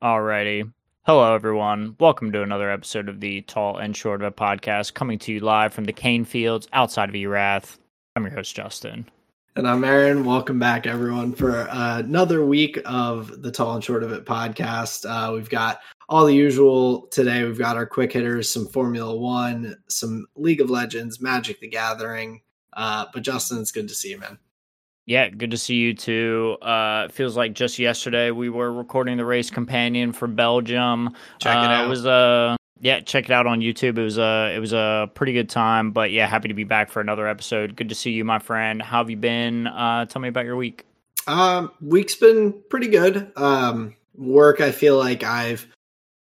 Alrighty. Hello, everyone. Welcome to another episode of the Tall and Short of It podcast, coming to you live from the Cane Fields outside of Erath. I'm your host, Justin. And I'm Aaron. Welcome back, everyone, for uh, another week of the Tall and Short of It podcast. Uh, we've got all the usual today. We've got our quick hitters, some Formula One, some League of Legends, Magic the Gathering. Uh, but Justin, it's good to see you, man. Yeah, good to see you too. Uh, it feels like just yesterday we were recording the race companion for Belgium. Check it Uh, out. It was uh, yeah, check it out on YouTube. It was a it was a pretty good time. But yeah, happy to be back for another episode. Good to see you, my friend. How have you been? Uh, tell me about your week. Um, week's been pretty good. Um, work, I feel like I've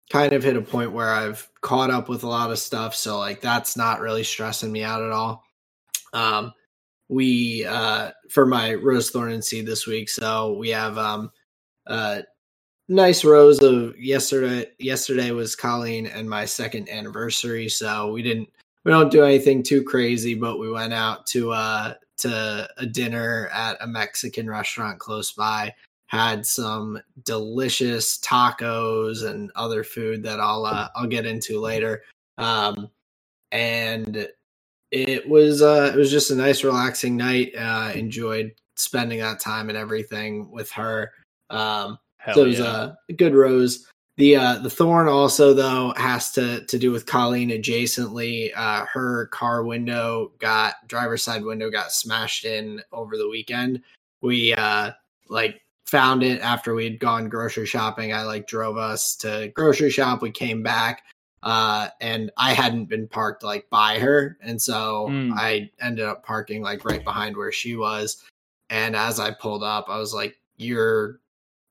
kind of hit a point where I've caught up with a lot of stuff, so like that's not really stressing me out at all. Um, we uh for my rose thorn and seed this week, so we have um uh nice rose of yesterday yesterday was Colleen and my second anniversary, so we didn't we don't do anything too crazy, but we went out to uh to a dinner at a Mexican restaurant close by. Had some delicious tacos and other food that I'll uh, I'll get into later. Um, and it was uh, it was just a nice, relaxing night. Uh, enjoyed spending that time and everything with her. Um, so it was yeah. a good rose. The uh, the thorn also though has to to do with Colleen adjacently. Uh, her car window got driver's side window got smashed in over the weekend. We uh, like found it after we'd gone grocery shopping. I like drove us to grocery shop. We came back uh, and I hadn't been parked like by her, and so Mm. I ended up parking like right behind where she was. And as I pulled up, I was like, "Your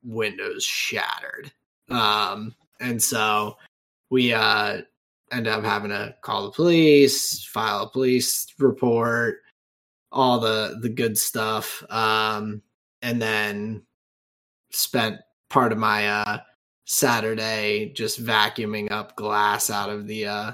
windows shattered." Um, and so we uh ended up having to call the police, file a police report, all the the good stuff. Um, and then spent part of my uh Saturday just vacuuming up glass out of the uh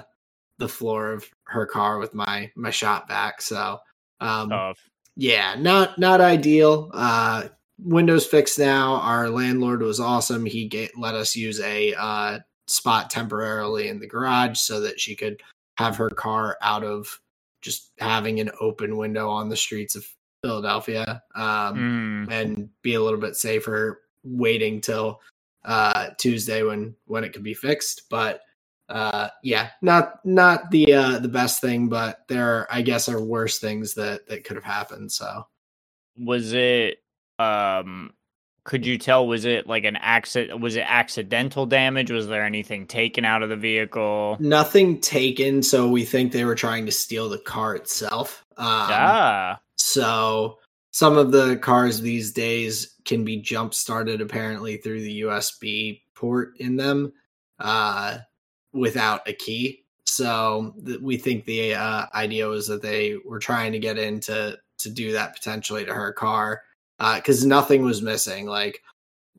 the floor of her car with my my shop back. So um Tough. yeah, not not ideal. Uh Windows fixed now. Our landlord was awesome. He get, let us use a uh spot temporarily in the garage so that she could have her car out of just having an open window on the streets of Philadelphia. Um Mm. and be a little bit safer waiting till uh Tuesday when when it could be fixed. But uh yeah not not the uh the best thing but there are, I guess are worse things that that could have happened so. Was it um could you tell was it like an accident was it accidental damage? Was there anything taken out of the vehicle? Nothing taken so we think they were trying to steal the car itself um ah. So some of the cars these days can be jump started apparently through the USB port in them uh, without a key. So th- we think the uh, idea was that they were trying to get in to, to do that potentially to her car because nothing was missing. Like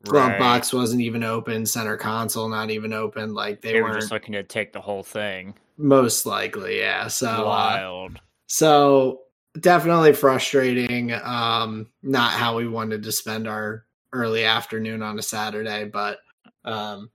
glove right. box wasn't even open, center console not even open. Like they, they were just looking to take the whole thing most likely. Yeah. So uh, wild so definitely frustrating. Um, not how we wanted to spend our early afternoon on a Saturday, but um,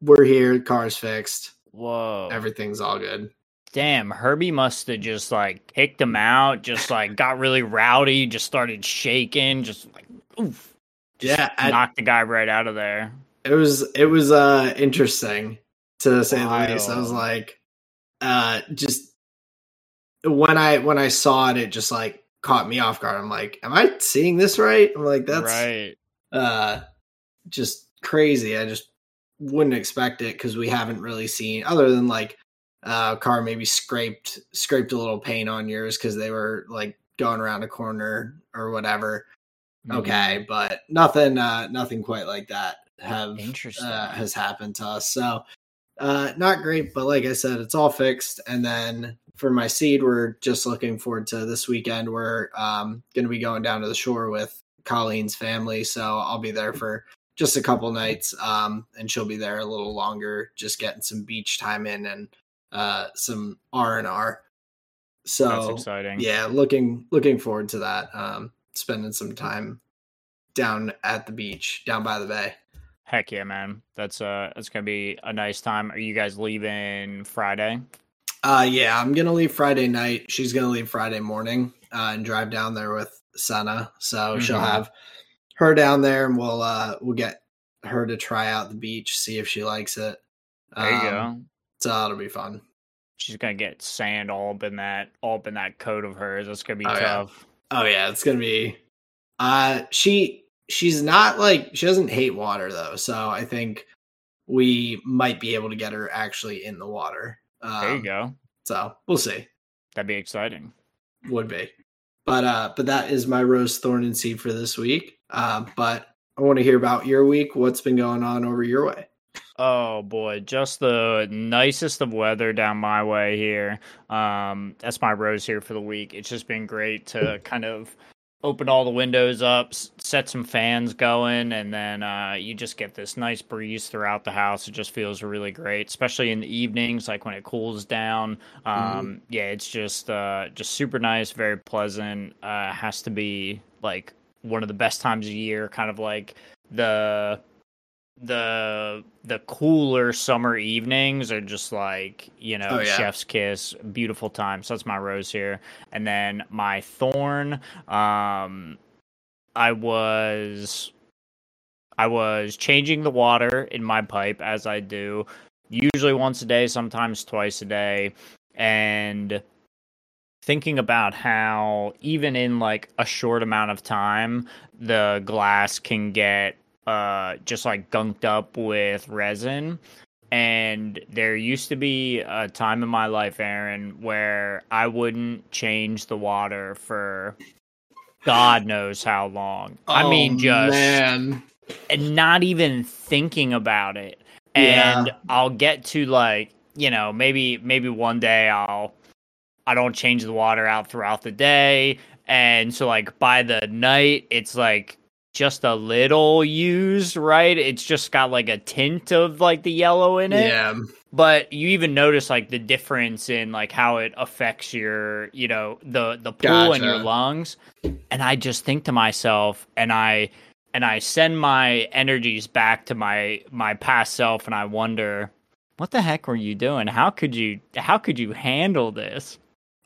we're here. Car's fixed. whoa Everything's all good. damn herbie must have just like kicked him out just like got really rowdy just started shaking just like oof just Yeah, I- knocked the guy right out of there It was it was uh interesting to say the least. I was like, uh, just when I when I saw it, it just like caught me off guard. I'm like, am I seeing this right? I'm like, that's right uh just crazy i just wouldn't expect it because we haven't really seen other than like uh car maybe scraped scraped a little paint on yours because they were like going around a corner or whatever Mhm. okay but nothing uh nothing quite like that have uh, has happened to us so uh not great but like i said it's all fixed and then for my seed we're just looking forward to this weekend we're um gonna be going down to the shore with colleen's family so i'll be there for just a couple nights um and she'll be there a little longer just getting some beach time in and uh some r&r so That's exciting. yeah looking looking forward to that um spending some time down at the beach down by the bay Heck yeah, man. That's uh that's gonna be a nice time. Are you guys leaving Friday? Uh yeah, I'm gonna leave Friday night. She's gonna leave Friday morning uh, and drive down there with Senna. So mm-hmm. she'll have her down there and we'll uh we'll get her to try out the beach, see if she likes it. There you um, go. So that'll be fun. She's gonna get sand all up in that all up in that coat of hers. That's gonna be oh, tough. Yeah. Oh yeah, it's gonna be uh she she's not like she doesn't hate water though, so I think we might be able to get her actually in the water. Um, there you um, go. So we'll see. That'd be exciting. Would be. But uh but that is my rose thorn and seed for this week. Uh, but I want to hear about your week. What's been going on over your way? Oh boy, just the nicest of weather down my way here. Um, that's my rose here for the week. It's just been great to kind of open all the windows up, set some fans going, and then uh, you just get this nice breeze throughout the house. It just feels really great, especially in the evenings, like when it cools down. Um, mm-hmm. Yeah, it's just uh, just super nice, very pleasant. Uh, has to be like one of the best times of year, kind of like the the the cooler summer evenings are just like you know oh, yeah. chef's kiss beautiful time so that's my rose here and then my thorn um i was i was changing the water in my pipe as i do usually once a day sometimes twice a day and thinking about how even in like a short amount of time the glass can get uh, just like gunked up with resin. And there used to be a time in my life, Aaron, where I wouldn't change the water for God knows how long. Oh, I mean, just man. and not even thinking about it. And yeah. I'll get to like, you know, maybe maybe one day I'll I don't change the water out throughout the day. And so like by the night it's like just a little used, right? It's just got like a tint of like the yellow in it. Yeah. But you even notice like the difference in like how it affects your, you know, the the pool gotcha. in your lungs. And I just think to myself and I and I send my energies back to my my past self and I wonder what the heck were you doing? How could you how could you handle this?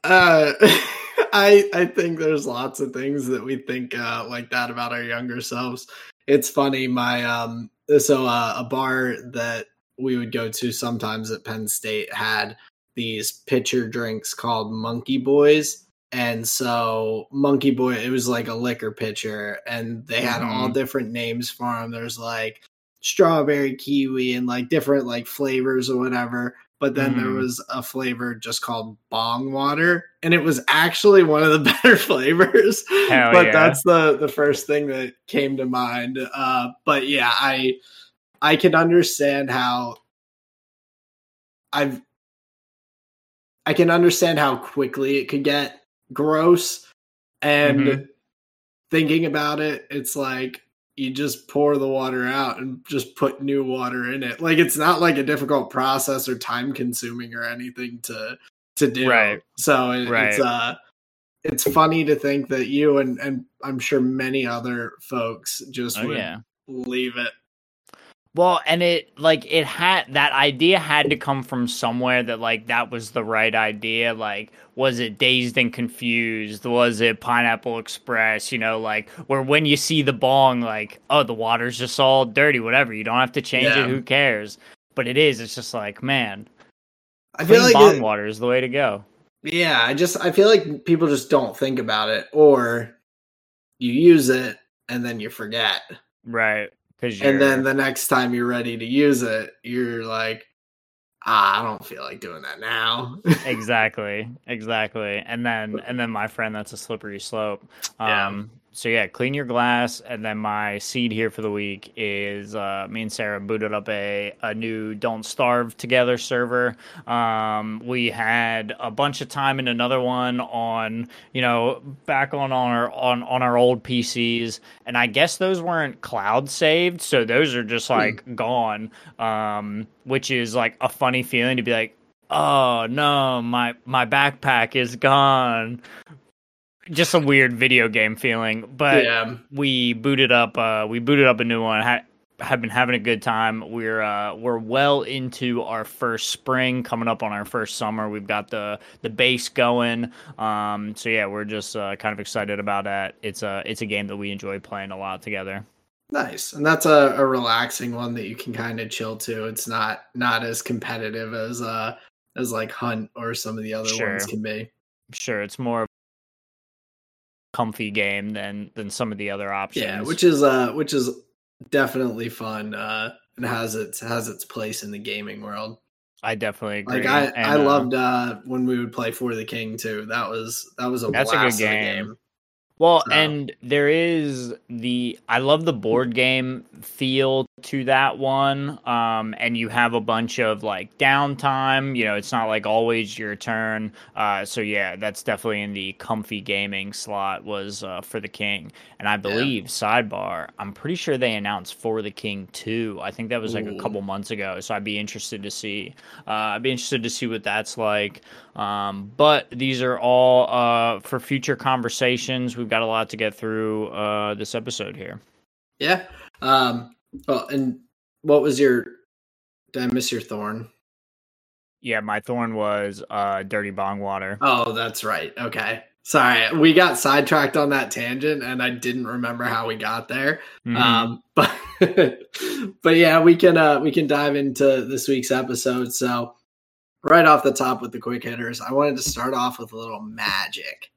Uh I I think there's lots of things that we think uh, like that about our younger selves. It's funny. My um, so uh, a bar that we would go to sometimes at Penn State had these pitcher drinks called Monkey Boys. And so Monkey Boy, it was like a liquor pitcher, and they had mm-hmm. all different names for them. There's like strawberry kiwi and like different like flavors or whatever but then mm. there was a flavor just called bong water and it was actually one of the better flavors Hell but yeah. that's the the first thing that came to mind uh but yeah i i can understand how i've i can understand how quickly it could get gross and mm-hmm. thinking about it it's like you just pour the water out and just put new water in it. Like it's not like a difficult process or time consuming or anything to to do. Right. So it, right. it's uh it's funny to think that you and and I'm sure many other folks just oh, would yeah. leave it well, and it like it had that idea had to come from somewhere that like that was the right idea. Like, was it Dazed and Confused? Was it Pineapple Express? You know, like where when you see the bong, like, oh, the water's just all dirty, whatever. You don't have to change yeah. it. Who cares? But it is. It's just like, man, I feel like bong it, water is the way to go. Yeah, I just I feel like people just don't think about it, or you use it and then you forget. Right and then the next time you're ready to use it, you're like, ah, I don't feel like doing that now. exactly, exactly. And then and then my friend, that's a slippery slope. Um, yeah so yeah, clean your glass, and then my seed here for the week is uh, me and Sarah booted up a, a new Don't Starve Together server. Um, we had a bunch of time in another one on you know back on our on on our old PCs, and I guess those weren't cloud saved, so those are just hmm. like mm. gone. Um, which is like a funny feeling to be like, oh no, my my backpack is gone just a weird video game feeling. But yeah. we booted up uh we booted up a new one. Had have been having a good time. We're uh, we're well into our first spring, coming up on our first summer. We've got the the base going. Um, so yeah, we're just uh, kind of excited about that. It's a it's a game that we enjoy playing a lot together. Nice, and that's a, a relaxing one that you can kind of chill to. It's not not as competitive as uh as like Hunt or some of the other Sure. ones can be. Sure, it's more comfy game than than some of the other options. Yeah, which is uh which is definitely fun uh and has its has its place in the gaming world. I definitely agree. Like I And, I uh, loved uh when we would play For the King too. That was that was a That's a good of game. Well, So- and there is the I love the board game feel to that one. Um, and you have a bunch of like downtime. You know, it's not like always your turn. Uh, so yeah, that's definitely in the comfy gaming slot was uh, for the king. And I believe sidebar, I'm pretty sure they announced for the king two. I think that was like a couple months ago. So I'd be interested to see. Uh, I'd be interested to see what that's like. Um, but these are all uh, for future conversations. We've got a lot to get through uh, this episode here. Yeah. Um well and what was your did I miss your thorn? Yeah, my thorn was uh, dirty bong water. Oh, that's right. Okay. Sorry, we got sidetracked on that tangent and I didn't remember how we got there. Mhm. Um, but but yeah, we can uh we can dive into this week's episode. So right off the top with the quick hitters, I wanted to start off with a little magic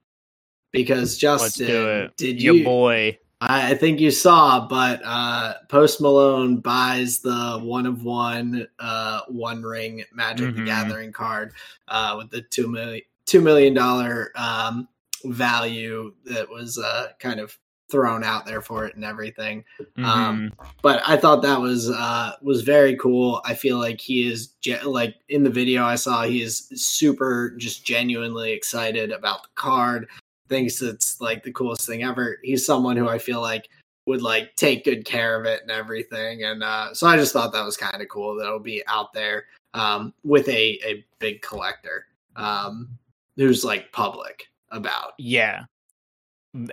because Justin, did Your you? boy. I, think you saw, but uh Post Malone buys the one of one uh one ring Magic the Mhm. Gathering card uh with the two million two million dollar um value that was uh kind of thrown out there for it and everything Um, Mhm. but I thought that was uh was very cool. I feel like he is ge- like in the video I saw he is super just genuinely excited about the card. Thinks it's like the coolest thing ever. He's someone who I feel like would like take good care of it and everything. And uh so I just thought that was kind of cool that it'll be out there um with a a big collector um who's like public about. Yeah.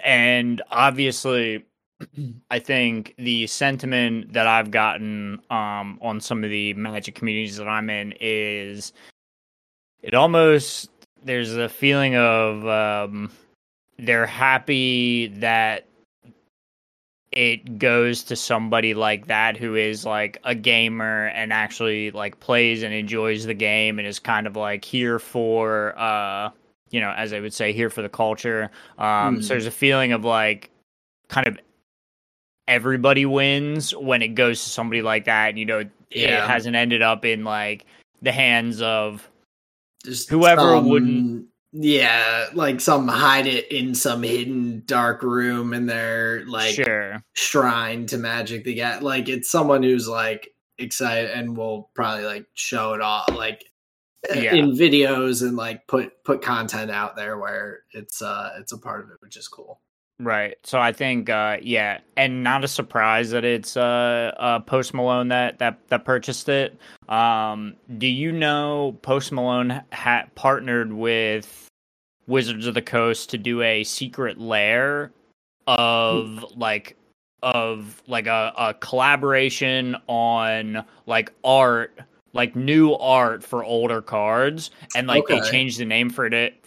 And obviously I think the sentiment that I've gotten um on some of the magic communities that I'm in is it almost there's a feeling of um they're happy that it goes to somebody like that who is like a gamer and actually like plays and enjoys the game and is kind of like here for uh you know as i would say here for the culture um Mhm. so there's a feeling of like kind of everybody wins when it goes to somebody like that and you know Yeah. it hasn't ended up in like the hands of just Whoever some- wouldn't- yeah like some hide it in some hidden dark room in their like sure shrine to magic the get like it's someone who's like excited and will probably like show it off like Yeah. in videos and like put put content out there where it's uh it's a part of it which is cool Right. So I think uh yeah, and not a surprise that it's uh uh Post Malone that that that purchased it. Um do you know Post Malone had partnered with Wizards of the Coast to do a secret lair of like of like a, a collaboration on like art like new art for older cards and like they changed the name for it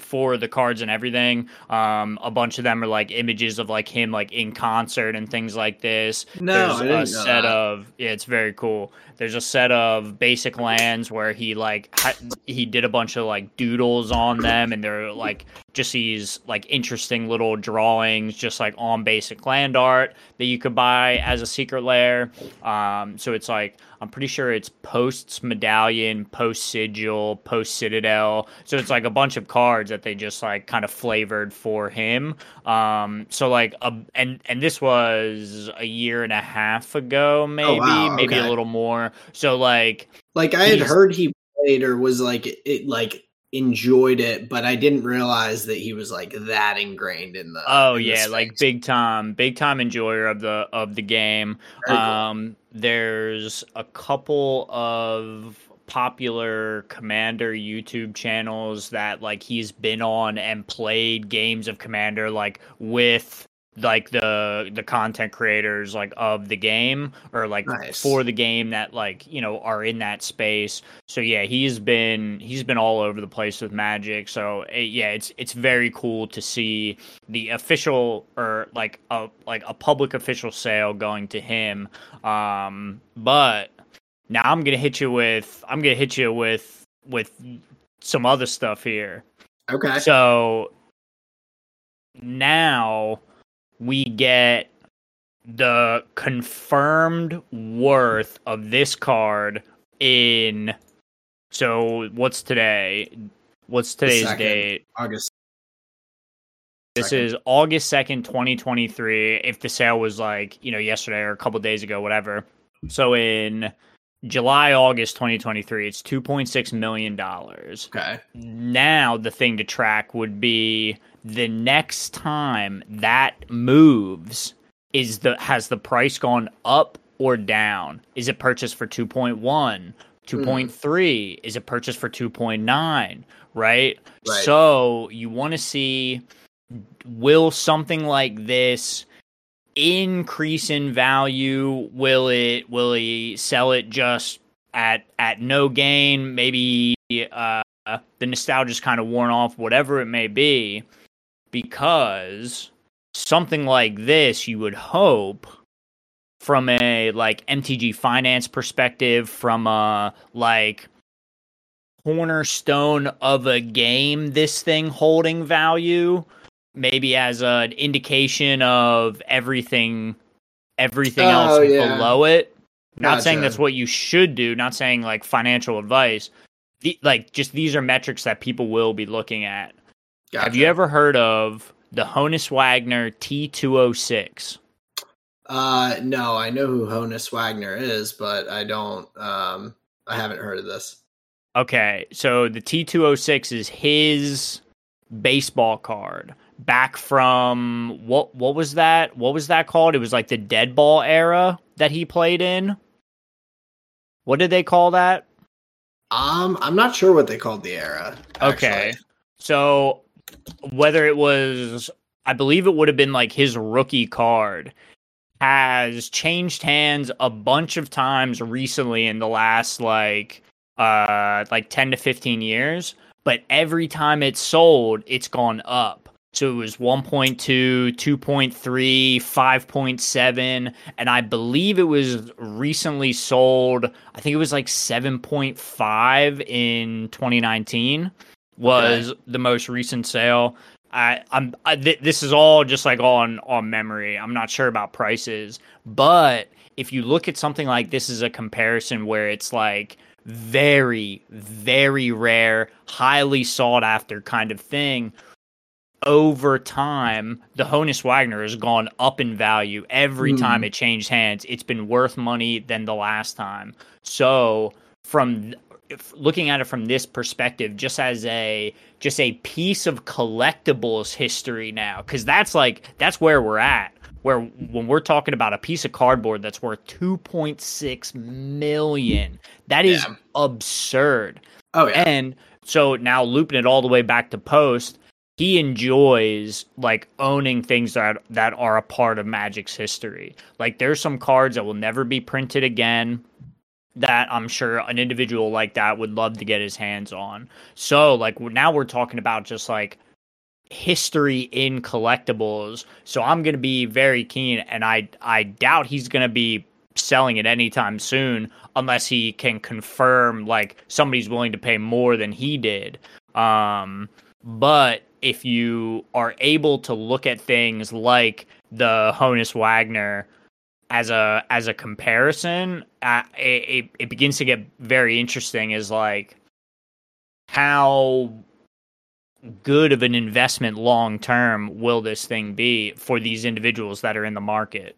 for the cards and everything um a bunch of them are like images of like him like in concert and things like this no there's a know set that. of yeah it's very cool there's a set of basic lands where he like ha- he did a bunch of like doodles on them and they're like just these like interesting little drawings just like on basic land art that you could buy as a secret lair. Um so it's like i'm pretty sure it's posts medallion post sigil post citadel. So it's like a bunch of cards that they just like kind of flavored for him. Um so like a, and and this was a year and a half ago maybe wow, maybe a little more so like like i had heard he played or was like it like enjoyed it but i didn't realize that he was like that ingrained in the Oh in the yeah, like big time, big time enjoyer of the of the game. Very cool. Um, there's a couple of popular commander youtube channels that like he's been on and played games of commander like with like the the content creators like of the game or like Nice. for the game that like you know are in that space so yeah he's been he's been all over the place with magic so eh, yeah it's it's very cool to see the official or like a like a public official sale going to him um but now i'm gonna hit you with i'm gonna hit you with with some other stuff here Okay. so now we get the confirmed worth of this card in. So what's today? What's today's second. date? August. This second. is August 2nd, 2023. If the sale was like, you know, yesterday or a couple days ago, whatever. So in July, August 2023, it's $2.6 million. Okay. now the thing to track would be the next time that moves is the has the price gone up or down is it purchased for 2.1 2.3 is it purchased for 2.9 right, Right. so you want to see will something like this increase in value? Will it will he sell it just at at no gain? Maybe uh the nostalgia's kind of worn off whatever it may be because something like this you would hope from a like MTG finance perspective from a like cornerstone of a game this thing holding value maybe as an indication of everything everything else Oh, yeah. below it not saying that's what you should do not saying like financial advice the, like just these are metrics that people will be looking at have you ever heard of the Honus Wagner T206 Uh, no, I know who Honus Wagner is, but I don't. Um, I haven't heard of this. Okay, so the T206 is his baseball card back from what what was that? What was that called? It was like the dead ball era that he played in. What did they call that? Um, I'm not sure what they called the era. Okay. So whether it was I believe it would have been like his rookie card has changed hands a bunch of times recently in the last like uh like 10 to 15 years, but every time it's sold, it's gone up. So it was 1.2, 2.3, 5.7, and I believe it was recently sold. I think it was like 7.5 in 2019 was the most recent sale. I, I'm I, th- this is all just like on on memory. I'm not sure about prices, but if you look at something like this as a comparison where it's like very very rare, highly sought after kind of thing, over time, the Honus Wagner has gone up in value every Hmm. time it changed hands. It's been worth money than the last time. So, from looking at it from this perspective, just as a just a piece of collectibles history now, because that's like that's where we're at. Where when we're talking about a piece of cardboard that's worth two point six million, that is Yeah. absurd. Oh yeah. And so now looping it all the way back to post, he enjoys like owning things that that are a part of Magic's history. Like there's some cards that will never be printed again that I'm sure an individual like that would love to get his hands on. So like now we're talking about just like history in collectibles. So I'm going to be very keen and I I doubt he's going to be selling it anytime soon unless he can confirm like somebody's willing to pay more than he did. Um but if you are able to look at things like the Honus Wagner as a as a comparison, uh, it, it begins to get very interesting. Is like how good of an investment long term will this thing be for these individuals that are in the market?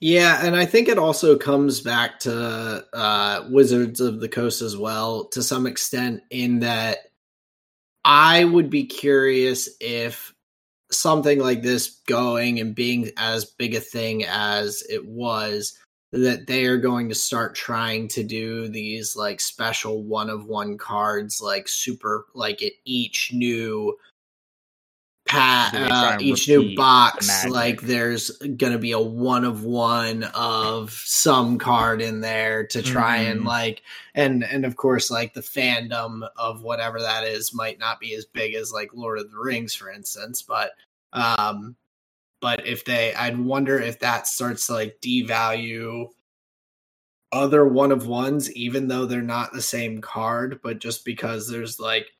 Yeah, and I think it also comes back to uh, Wizards of the Coast as well, to some extent, in that I would be curious if something like this going and being as big a thing as it was, that they are going to start trying to do these like special one of one cards, like super, like at each new pat uh, each new box like there's gonna be a one of one of some card in there to try mm. and mm-hmm. like and and of course like the fandom of whatever that is might not be as big as like lord of the rings for instance but um but if they i'd wonder if that starts to like devalue other one of ones even though they're not the same card but just because there's like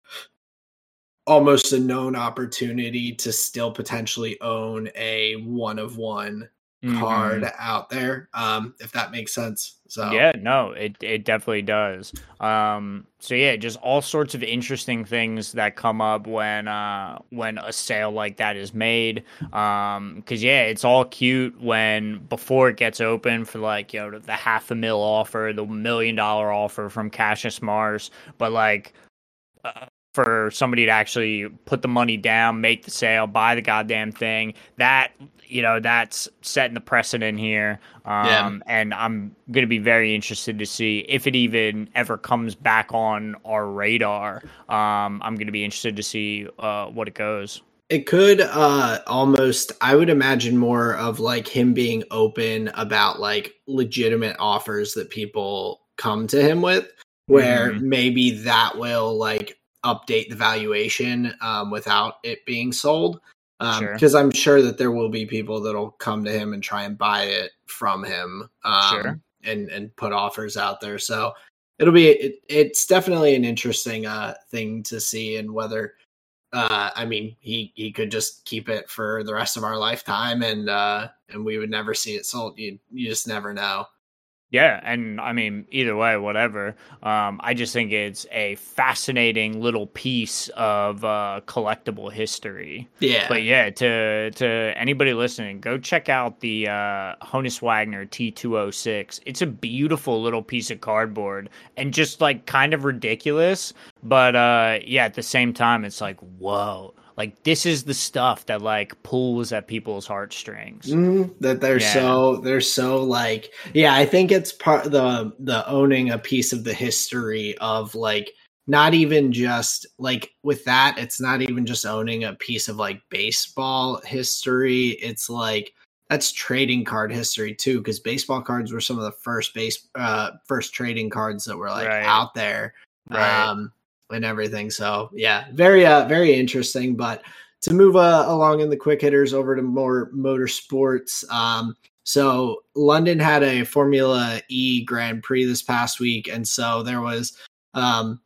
almost a known opportunity to still potentially own a one of one mm-hmm. card out there um if that makes sense so yeah no it it definitely does um so yeah just all sorts of interesting things that come up when uh when a sale like that is made um because yeah it's all cute when before it gets open for like you know the half a mil offer the million dollar offer from Cassius Marsh but like uh, for somebody to actually put the money down, make the sale, buy the goddamn thing. That you know, that's setting the precedent here. Um, yeah. and I'm going to be very interested to see if it even ever comes back on our radar. Um, I'm going to be interested to see uh, what it goes. It could uh, almost, I would imagine more of like him being open about like legitimate offers that people come to him with, where mm-hmm. maybe that will like update the valuation um, without it being sold. Because um, I'm sure that there will be people that'll come to him and try and buy it from him, um, sure. and and put offers out there. So it'll be it, it's definitely an interesting uh, thing to see, and whether uh, I mean he he could just keep it for the rest of our lifetime, and uh, and we would never see it sold. You you just never know. Yeah, and I mean, either way, whatever. Um, I just think it's a fascinating little piece of uh, collectible history. Yeah. But yeah, to to anybody listening, go check out the uh, Honus Wagner T206. It's a beautiful little piece of cardboard and just like kind of ridiculous, but uh, yeah, at the same time, it's like whoa like this is the stuff that like pulls at people's heartstrings. Mm, that they're yeah. so they're so like yeah. I think it's part the the owning a piece of the history of like not even just like with that. It's not even just owning a piece of like baseball history. It's like that's trading card history too because baseball cards were some of the first base uh first trading cards that were like right. out there right. um and everything. So yeah, very uh very interesting. But to move uh, along in the quick hitters over to more motorsports. Um, so London had a Formula E Grand Prix this past week, and so there was um,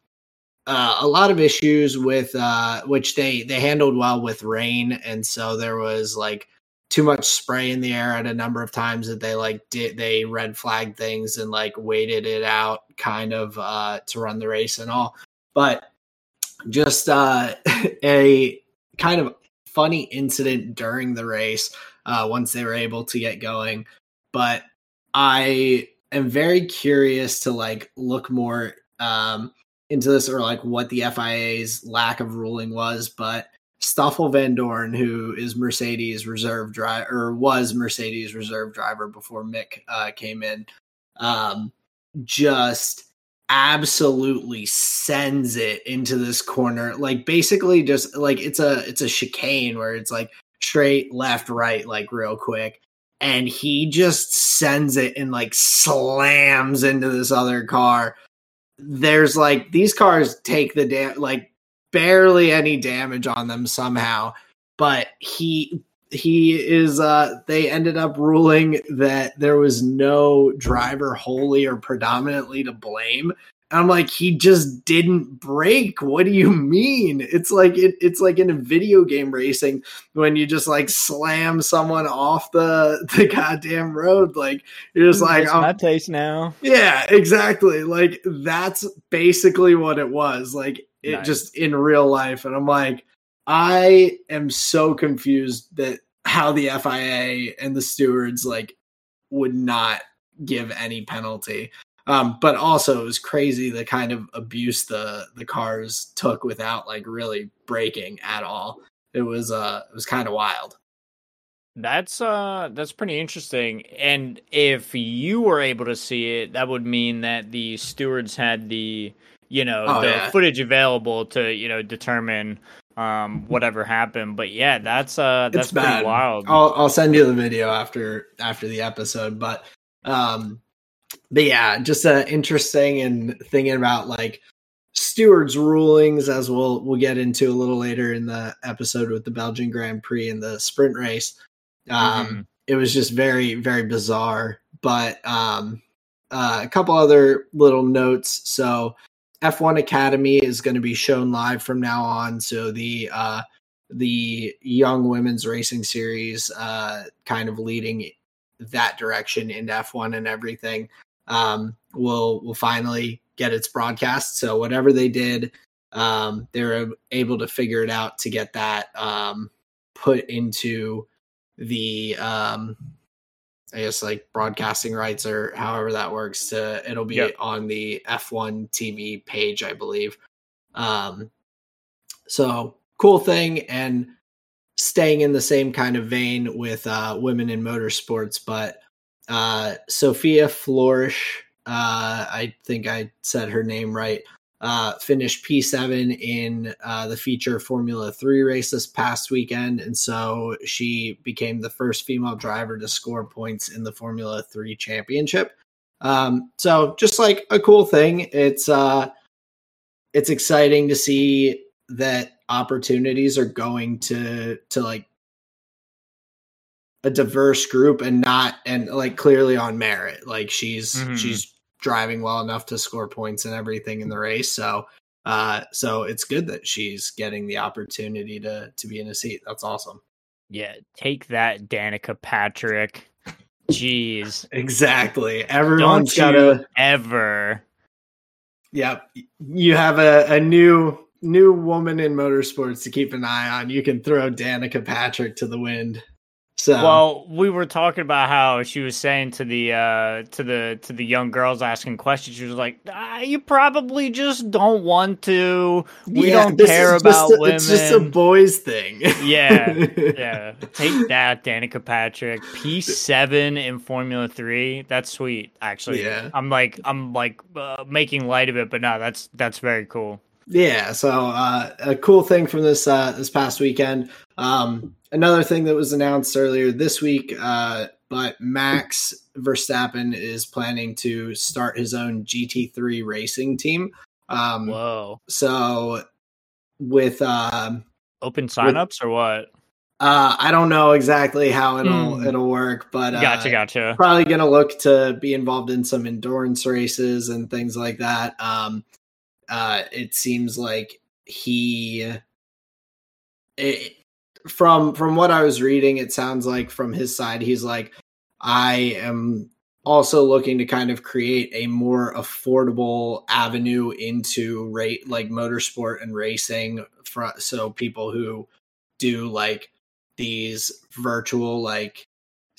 uh, a lot of issues with uh, which they they handled well with rain, and so there was like too much spray in the air at a number of times that they like did they red flagged things and like waited it out kind of uh, to run the race and all. But just uh, a kind of funny incident during the race uh, once they were able to get going. But I am very curious to like look more um, into this or like what the FIA's lack of ruling was. But Stoffel Vandoorne, who is Mercedes reserve driver or was Mercedes reserve driver before Mick uh, came in, um, just absolutely sends it into this corner. Like basically just like it's a it's a chicane where it's like straight left right like real quick. And he just sends it and like slams into this other car. There's like these cars take the dam like barely any damage on them somehow but he he is uh they ended up ruling that there was no driver wholly or predominantly to blame and I'm like, he just didn't brake What do you mean? It's like it, it's like in a video game racing when you just like slam someone off the the goddamn road. Like you're just like, um, my taste now. Yeah, exactly. Like that's basically what it was. Like it nice. just in real life, and I'm like, I am so confused that how the FIA and the stewards like would not give any penalty. Um, but also it was crazy the kind of abuse the the cars took without like really breaking at all. It was uh it was kind of wild. That's uh that's pretty interesting. And if you were able to see it, that would mean that the stewards had the you know Oh, the yeah. footage available to you know determine um whatever happened. But yeah, that's uh that's it's pretty bad. wild. I'll I'll send you the video after after the episode, but um, but yeah, just uh, interesting and thinking about like stewards rulings as we'll we'll get into a little later in the episode with the Belgian Grand Prix and the sprint race. Um, Mhm. it was just very very bizarre, but um, uh, a couple other little notes. So F1 Academy is going to be shown live from now on. So the uh, the young women's racing series uh, kind of leading that direction into F1 and everything um, will will finally get its broadcast. So whatever they did, um, they were able to figure it out to get that um, put into the um, I guess like broadcasting rights or however that works. To it'll be Yep. on the F1 TV page, I believe. Um, so cool thing and staying in the same kind of vein with uh, women in motorsports, but uh, Sophia Floersch, uh, I think I said her name right, uh, finished P7 in uh, the feature Formula 3 race this past weekend. And so she became the first female driver to score points in the Formula 3 championship. Um, so just like a cool thing. It's, uh, it's exciting to see that opportunities are going to to like a diverse group and not and like clearly on merit like she's Mhm. she's driving well enough to score points and everything in the race so uh so it's good that she's getting the opportunity to to be in a seat that's awesome Yeah, take that, Danica Patrick. Jeez. exactly everyone's you gotta ever. Yep. You have a, a new new woman in motorsports to keep an eye on. You can throw Danica Patrick to the wind. So Well, we were talking about how she was saying to the uh to the to the young girls asking questions. She was like, ah, "You probably just don't want to. We yeah, don't care about a- It's just a boys thing. Yeah, yeah, take that, Danica Patrick. P seven in Formula Three. That's sweet. Actually, Yeah. I'm like I'm like uh, making light of it, but no, that's that's very cool. Yeah, so uh, a cool thing from this uh, this past weekend. Um, another thing that was announced earlier this week, uh, but Max Verstappen is planning to start his own GT3 racing team. Um, Whoa, so with um, open signups or what? uh, I don't know exactly how it'll Hmm. it'll work, but uh, Gotcha, gotcha. probably going to look to be involved in some endurance races and things like that. Um, uh, it seems like he, it, from from what I was reading, it sounds like from his side, he's like, I am also looking to kind of create a more affordable avenue into rate like motorsport and racing for so people who do like these virtual like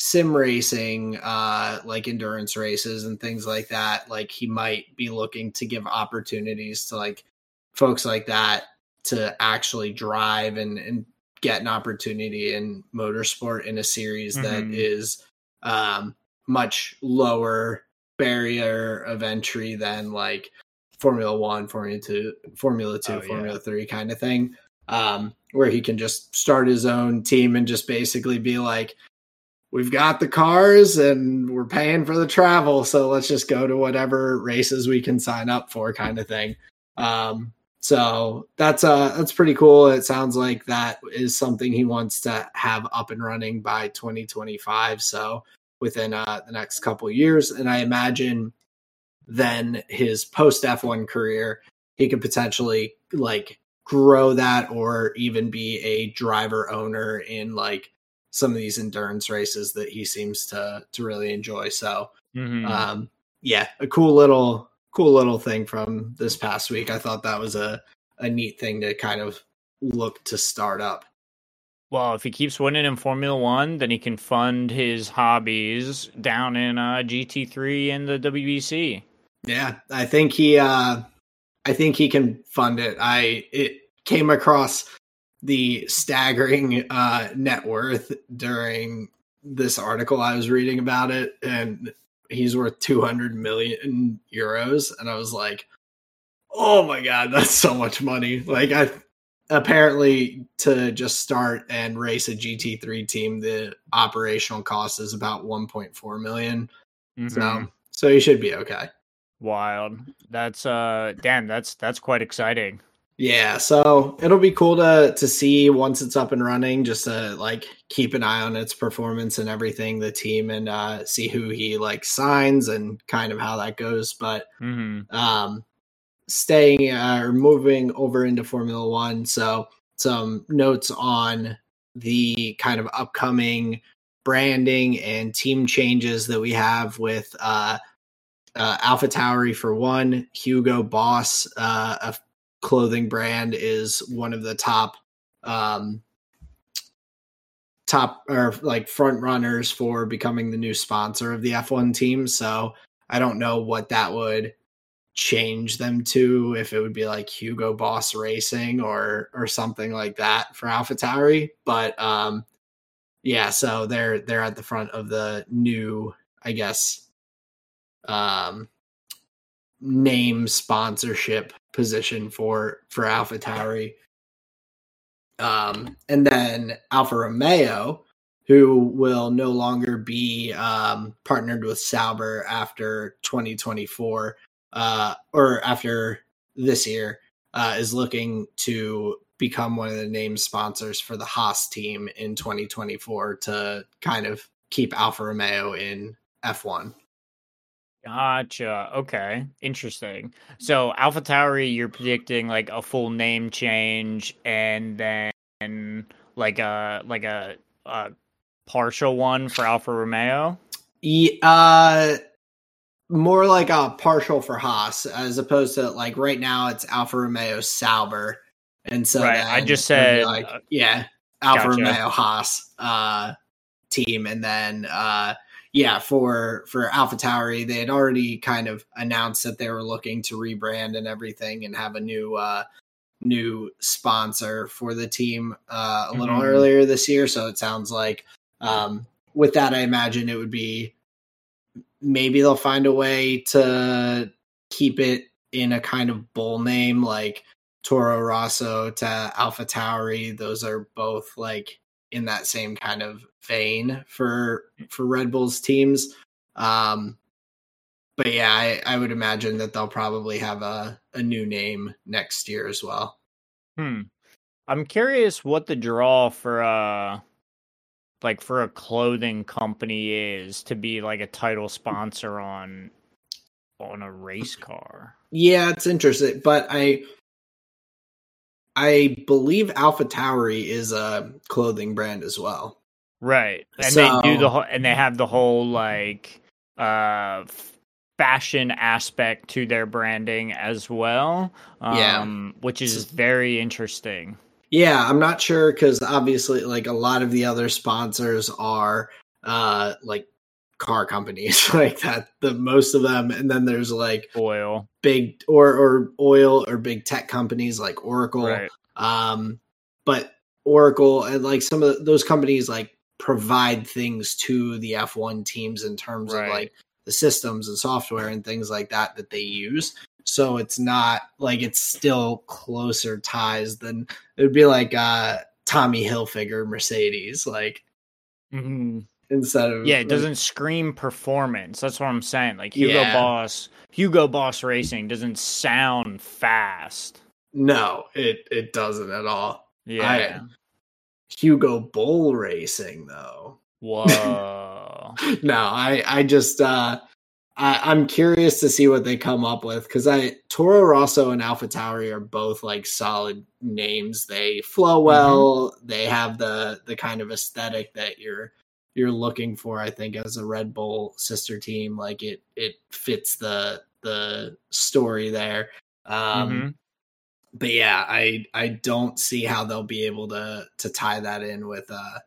sim racing uh like endurance races and things like that like he might be looking to give opportunities to like folks like that to actually drive and and get an opportunity in motorsport in a series that Mhm. is um much lower barrier of entry than like formula 1 formula 2 formula 2 Oh, yeah. formula 3 kind of thing um where he can just start his own team and just basically be like we've got the cars and we're paying for the travel so let's just go to whatever races we can sign up for kind of thing. Um so that's uh that's pretty cool. It sounds like that is something he wants to have up and running by 2025 so within uh the next couple years. And i imagine then his post f1 career he could potentially like grow that or even be a driver owner in like some of these endurance races that he seems to to really enjoy. So Mhm. um yeah, a cool little cool little thing from this past week. I thought that was a a neat thing to kind of look to start up. Well, if he keeps winning in Formula One, then he can fund his hobbies down in uh, GT3 and the WEC. Yeah, I think he uh I think he can fund it. I it came across the staggering uh net worth during this article I was reading about it and he's worth 200 million euros and I was like Oh my god, that's so much money. Like I apparently to just start and race a GT3 team, the operational cost is about 1.4 million. Mhm. So so you should be okay. Wild. That's uh damn, that's that's quite exciting. Yeah, so it'll be cool to to see once it's up and running, just to like keep an eye on its performance and everything, the team, and uh, see who he like signs and kind of how that goes. But hmm um, staying uh, or moving over into Formula One, so some notes on the kind of upcoming branding and team changes that we have with uh, uh, Alpha Tauri for one, Hugo Boss, uh, a clothing brand, is one of the top um, top or like front runners for becoming the new sponsor of the F1 team. So I don't know what that would change them to if it would be like Hugo Boss Racing or or something like that for AlphaTauri, but um yeah, so they're they're at the front of the new, I guess um name sponsorship position for for AlphaTauri. Um and then Alfa Romeo who will no longer be um, partnered with Sauber after 2024 uh, or after this year, uh, is looking to become one of the name sponsors for the Haas team in 2024 to kind of keep Alfa Romeo in F1. Gotcha. Okay. Interesting. So Alpha Tauri, you're predicting like a full name change and then like a like a, a partial one for Alfa Romeo. Yeah, uh, more like a partial for Haas as opposed to like right now it's Alfa Romeo Sauber. And so Right, I just said, like uh, yeah, Alfa gotcha. Romeo Haas uh team and then uh yeah, for for Alpha Tauri, they had already kind of announced that they were looking to rebrand and everything and have a new uh new sponsor for the team uh a little Mhm. earlier this year, so it sounds like um with that I imagine it would be maybe they'll find a way to keep it in a kind of bull name like Toro Rosso to Alpha Tauri. Those are both like in that same kind of vein for for Red Bull's teams. Um but yeah, I, I would imagine that they'll probably have a, a new name next year as well. Hmm. I'm curious what the draw for uh like for a clothing company is to be like a title sponsor on on a race car. Yeah, it's interesting, but I I believe Alpha Tauri is a clothing brand as well. Right. And they do the whole and they have the whole like uh fashion aspect to their branding as well. Yeah. Um which is very interesting. Yeah, I'm not sure because obviously, like a lot of the other sponsors are uh like car companies like that. The most of them, and then there's like Oil. big or or oil or big tech companies like Oracle. Right. Um, but Oracle and like some of those companies like provide things to the F1 teams in terms Right. of like the systems and software and things like that that they use. So it's not like it's still closer ties than it would be like uh Tommy Hilfiger Mercedes, like mm-hmm. instead of Yeah, it like- doesn't scream performance. That's what I'm saying. Like Hugo Yeah. Boss, Hugo Boss Racing doesn't sound fast. No, it it doesn't at all. Yeah. Hugo Bull Racing though. Whoa. no, I I just uh I, I'm curious to see what they come up with because I Toro Rosso and Alpha Tauri are both like solid names. They flow well. They have the the kind of aesthetic that you're you're looking for. I think as a Red Bull sister team, like it it fits the the story there. Um, Mhm. But yeah, I I don't see how they'll be able to to tie that in with uh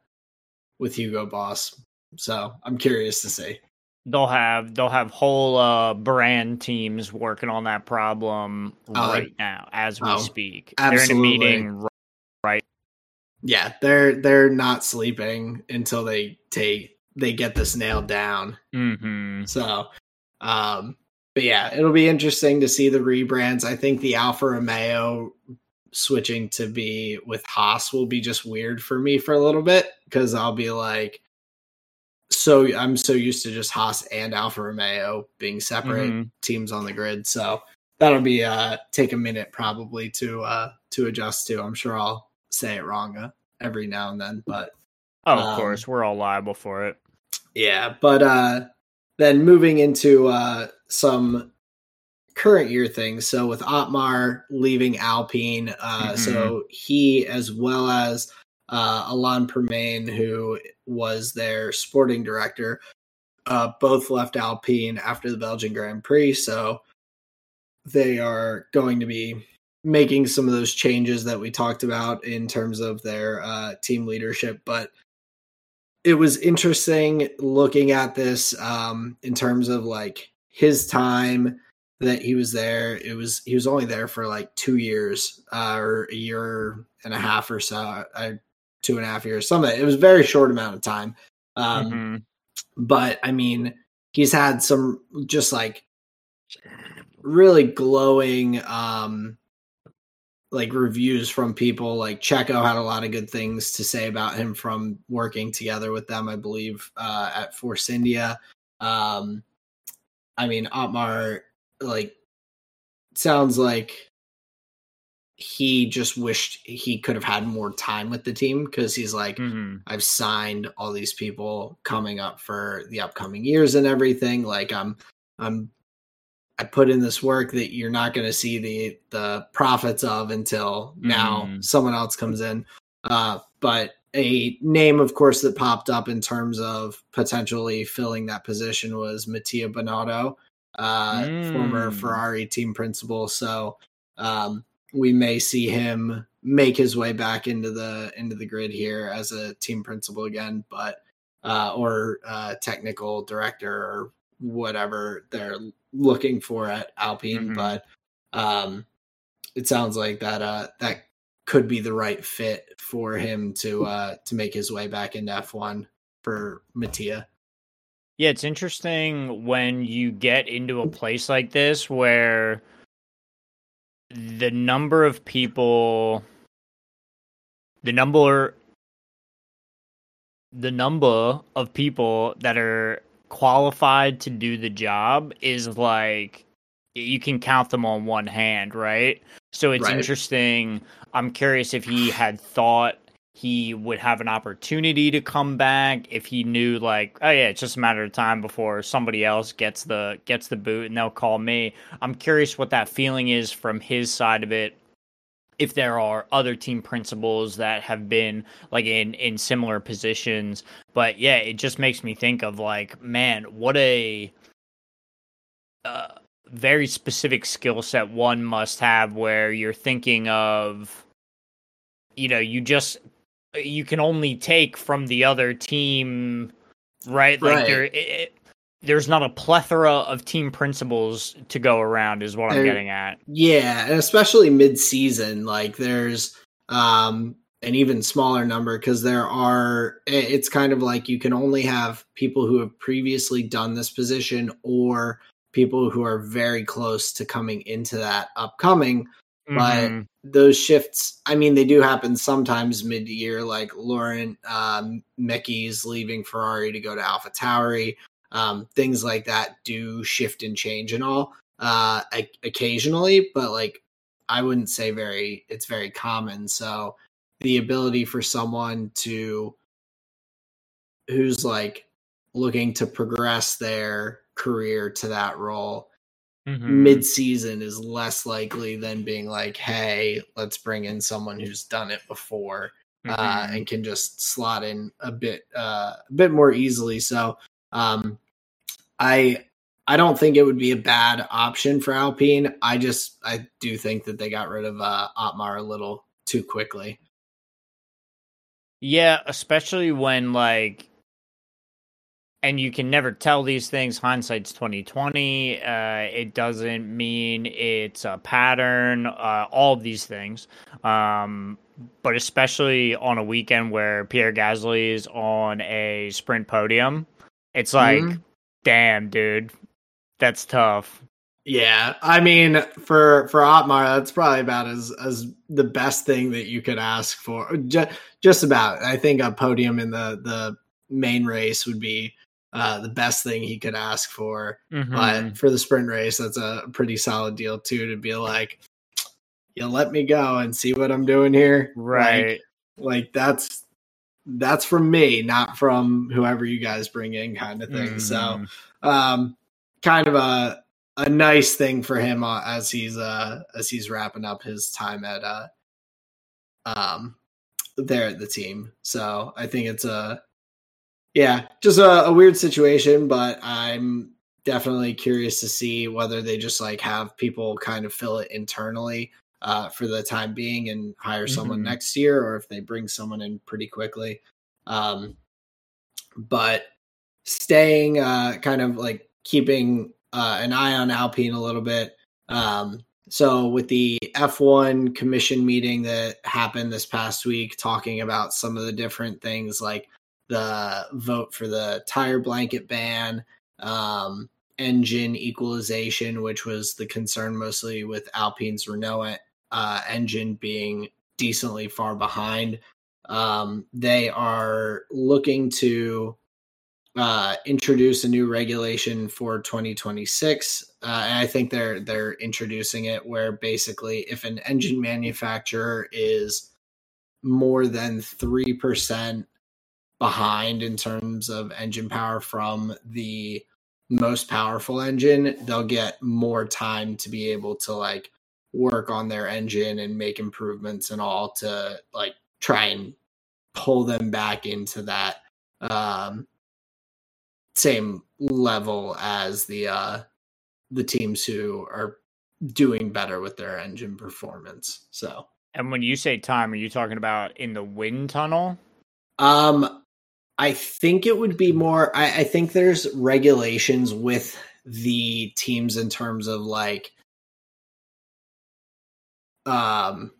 with Hugo Boss. So I'm curious to see. They'll have they'll have whole uh brand teams working on that problem Oh, right now as we oh, speak. absolutely. They're in a meeting right Yeah, they're they're not sleeping until they take they get this nailed down. hmm So, um, but yeah, it'll be interesting to see the rebrands. I think the Alfa Romeo switching to be with Haas will be just weird for me for a little bit because I'll be like, so I'm so used to just Haas and Alfa Romeo being separate mm-hmm. teams on the grid. So that'll be uh take a minute probably to uh to adjust to. I'm sure I'll say it wrong uh, every now and then, but oh, of um, course, we're all liable for it. Yeah, but uh then moving into uh some current year things. So with Otmar leaving Alpine, uh, mm-hmm. so he as well as uh, Alan Permane, who was their sporting director, uh, both left Alpine after the Belgian Grand Prix. So they are going to be making some of those changes that we talked about in terms of their uh, team leadership. But it was interesting looking at this um, in terms of like his time that he was there. It was he was only there for like two years uh, or a year and a half or so, uh, two and a half years, something. It was a very short amount of time. Um, mm-hmm. But I mean, he's had some just like really glowing um like reviews from people like Checo had a lot of good things to say about him from working together with them, I believe, uh, at Force India. Um, I mean, Otmar, like, sounds like he just wished he could have had more time with the team because he's like, mm-hmm. I've signed all these people coming up for the upcoming years and everything. Like, I'm, I'm, I put in this work that you're not going to see the the profits of until mm-hmm. now someone else comes in. Uh, but a name, of course, that popped up in terms of potentially filling that position was Mattia Binotto, uh, mm. former Ferrari team principal. So um, we may see him make his way back into the into the grid here as a team principal again, but uh, or uh, technical director or whatever they're looking for at Alpine. Mm-hmm. But um, it sounds like that uh, that could be the right fit for him to uh, to make his way back into F1 for Mattia. Yeah, it's interesting when you get into a place like this where the number of people the number the number of people that are qualified to do the job is like you can count them on one hand, right? So it's right. interesting. I'm curious if he had thought he would have an opportunity to come back if he knew like oh yeah it's just a matter of time before somebody else gets the gets the boot and they'll call me i'm curious what that feeling is from his side of it if there are other team principals that have been like in in similar positions but yeah it just makes me think of like man what a uh, very specific skill set one must have where you're thinking of you know you just you can only take from the other team, right? Like there, it, there's not a plethora of team principals to go around, is what I'm getting at. Yeah, and especially mid-season, like there's um an even smaller number because there are. It's kind of like you can only have people who have previously done this position or people who are very close to coming into that upcoming Mm-hmm. But those shifts, I mean, they do happen sometimes mid year, like Laurent um, Mekies leaving Ferrari to go to Alpha Tauri. Um, things like that do shift and change and all uh, occasionally, but like I wouldn't say very, it's very common. So the ability for someone to, who's like looking to progress their career to that role mm-hmm. mid-season is less likely than being like hey let's bring in someone who's done it before uh, mm-hmm. uh, and can just slot in a bit uh, a bit more easily so um, i i don't think it would be a bad option for alpine i just i do think that they got rid of uh, otmar a little too quickly yeah especially when like and you can never tell these things. Hindsight's twenty twenty. Uh, it doesn't mean it's a pattern. Uh, all of these things, um, but especially on a weekend where Pierre Gasly is on a sprint podium, it's like, mm-hmm. damn, dude, that's tough. Yeah, I mean, for for Otmar, that's probably about as as the best thing that you could ask for. Just, just about. I think a podium in the the main race would be uh, the best thing he could ask for. Mm-hmm. But for the sprint race, that's a pretty solid deal too. To be like, you let me go and see what I'm doing here, right? Like, like that's that's from me, not from whoever you guys bring in, kind of thing. Mm-hmm. So, um, kind of a a nice thing for him uh, as he's uh as he's wrapping up his time at uh um there at the team. So I think it's a yeah, just a, a weird situation, but I'm definitely curious to see whether they just like have people kind of fill it internally uh, for the time being and hire someone mm-hmm. next year, or if they bring someone in pretty quickly. Um, but staying uh, kind of like keeping uh, an eye on Alpine a little bit. Um, so with the F1 commission meeting that happened this past week, talking about some of the different things like the vote for the tire blanket ban, um, engine equalization, which was the concern mostly with Alpine's Renault uh, engine being decently far behind. Um, they are looking to uh, introduce a new regulation for 2026, uh, and I think they're they're introducing it where basically if an engine manufacturer is more than three percent behind in terms of engine power from the most powerful engine, they'll get more time to be able to like work on their engine and make improvements and all to like try and pull them back into that um same level as the uh the teams who are doing better with their engine performance. So And when you say time, are you talking about in the wind tunnel? Um I think it would be more I, I think there's regulations with the teams in terms of like um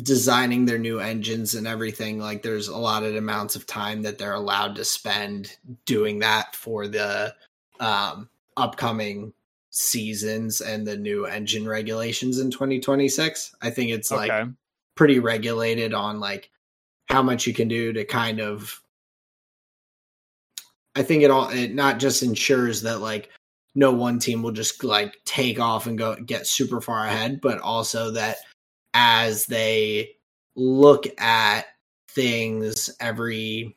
designing their new engines and everything. Like there's a lot of amounts of time that they're allowed to spend doing that for the um upcoming seasons and the new engine regulations in 2026 i think it's like pretty regulated on like how much you can do to kind of i think it all it not just ensures that like no one team will just like take off and go get super far ahead but also that as they look at things every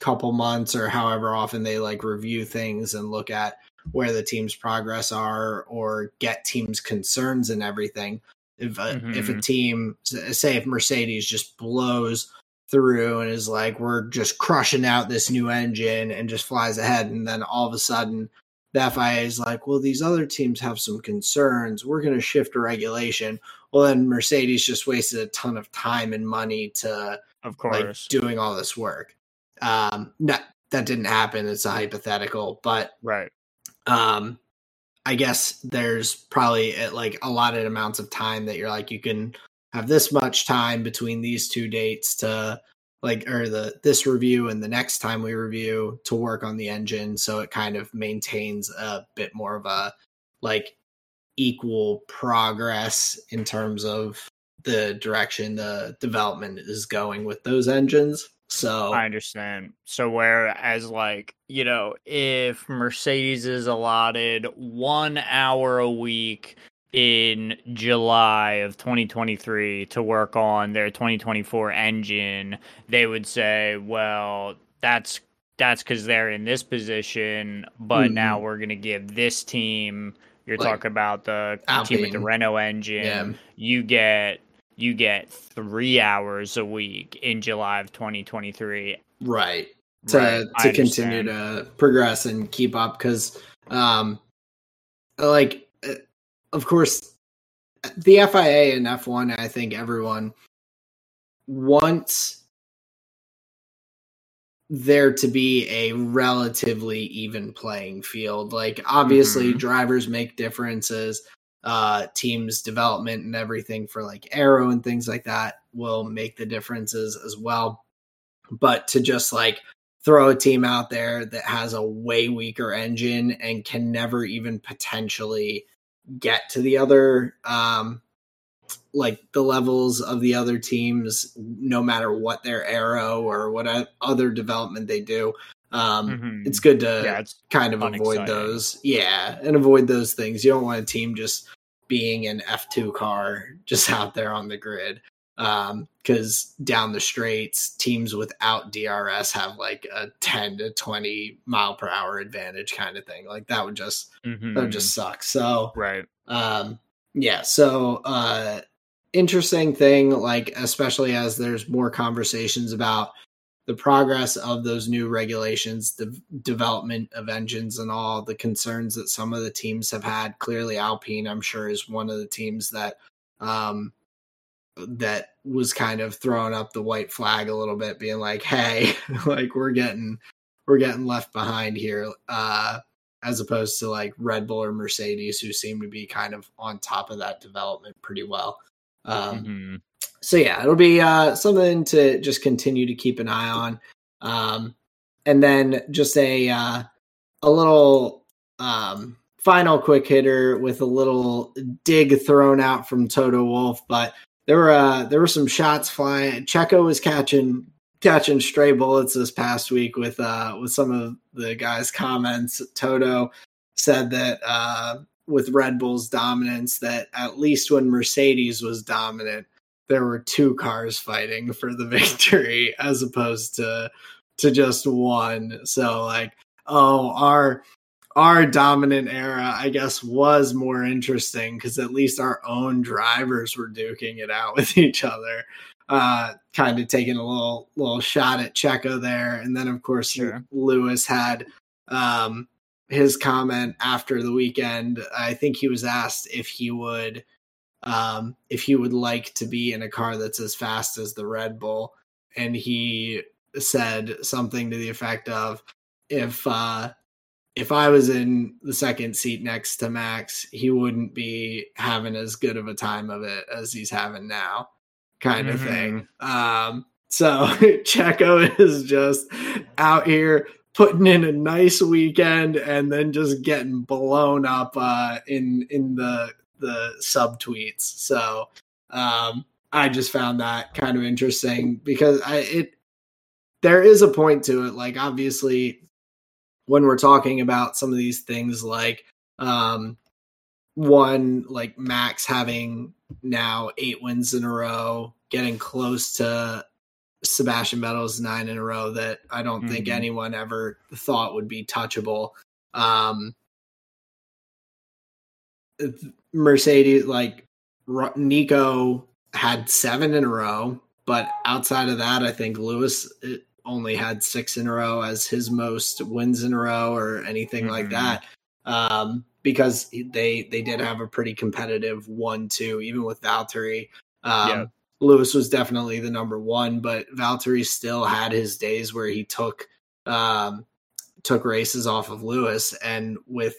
couple months or however often they like review things and look at where the team's progress are or get teams concerns and everything if a, mm-hmm. if a mm-hmm. team say if mercedes just blows through and is like we're just crushing out this new engine and just flies ahead and then all of a sudden the FIA is like, well, these other teams have some concerns. We're going to shift a regulation. Well, then Mercedes just wasted a ton of time and money to, of course, like, doing all this work. Um, that that didn't happen. It's a hypothetical, but right. Um, I guess there's probably like a lot of amounts of time that you're like you can have this much time between these two dates to like or the this review and the next time we review to work on the engine so it kind of maintains a bit more of a like equal progress in terms of the direction the development is going with those engines so I understand. So whereas like, you know, if Mercedes is allotted 1 hour a week in July of 2023 to work on their 2024 engine, they would say, well, that's that's because they're in this position, but mm-hmm. now we're going to give this team. You're like, talking about the Alpine. team with the Renault engine. Yeah. You get you get three hours a week in July of 2023. Right. To right. to continue to progress and keep up because um like of course, the FIA and F1, I think everyone wants there to be a relatively even playing field. Like, obviously, mm-hmm. drivers make differences, uh, teams' development and everything for like aero and things like that will make the differences as well. But to just like throw a team out there that has a way weaker engine and can never even potentially get to the other um like the levels of the other teams no matter what their aero or what other development they do. Um mm-hmm. it's good to yeah, it's kind of avoid those. Yeah and avoid those things. You don't want a team just being an f2 car just out there on the grid because um, down the straights, teams without DRS have like a 10 to 20 mile per hour advantage kind of thing. Like that would just mm-hmm. that would just suck. So right, um, yeah. So uh, interesting thing, like especially as there's more conversations about the progress of those new regulations, the development of engines, and all the concerns that some of the teams have had. Clearly, Alpine, I'm sure, is one of the teams that um, that was kind of throwing up the white flag a little bit, being like, "Hey, like we're getting we're getting left behind here," uh, as opposed to like Red Bull or Mercedes, who seem to be kind of on top of that development pretty well. Um, mm-hmm. So yeah, it'll be uh, something to just continue to keep an eye on, um, and then just a uh, a little um, final quick hitter with a little dig thrown out from Toto Wolff, but there were uh, there were some shots flying. Checo was catching catching stray bullets this past week with uh, with some of the guys' comments. Toto said that uh, with Red Bull's dominance, that at least when Mercedes was dominant, there were two cars fighting for the victory as opposed to to just one. So like, oh, our our dominant era, I guess, was more interesting because at least our own drivers were duking it out with each other. Uh, kind of taking a little little shot at Checo there, and then of course sure. Lewis had um, his comment after the weekend. I think he was asked if he would um, if he would like to be in a car that's as fast as the Red Bull, and he said something to the effect of if uh, if I was in the second seat next to Max, he wouldn't be having as good of a time of it as he's having now, kind of mm-hmm. thing. Um, so Checo is just out here putting in a nice weekend and then just getting blown up uh, in in the the sub tweets. So um, I just found that kind of interesting because I it there is a point to it. Like obviously when we're talking about some of these things like um one like max having now eight wins in a row getting close to sebastian vettel's nine in a row that i don't mm-hmm. think anyone ever thought would be touchable um mercedes like nico had seven in a row but outside of that i think lewis only had six in a row as his most wins in a row or anything mm-hmm. like that. Um, because they they did have a pretty competitive one two, even with Valtteri. Um, yeah. Lewis was definitely the number one, but Valtteri still had his days where he took um, took races off of Lewis, and with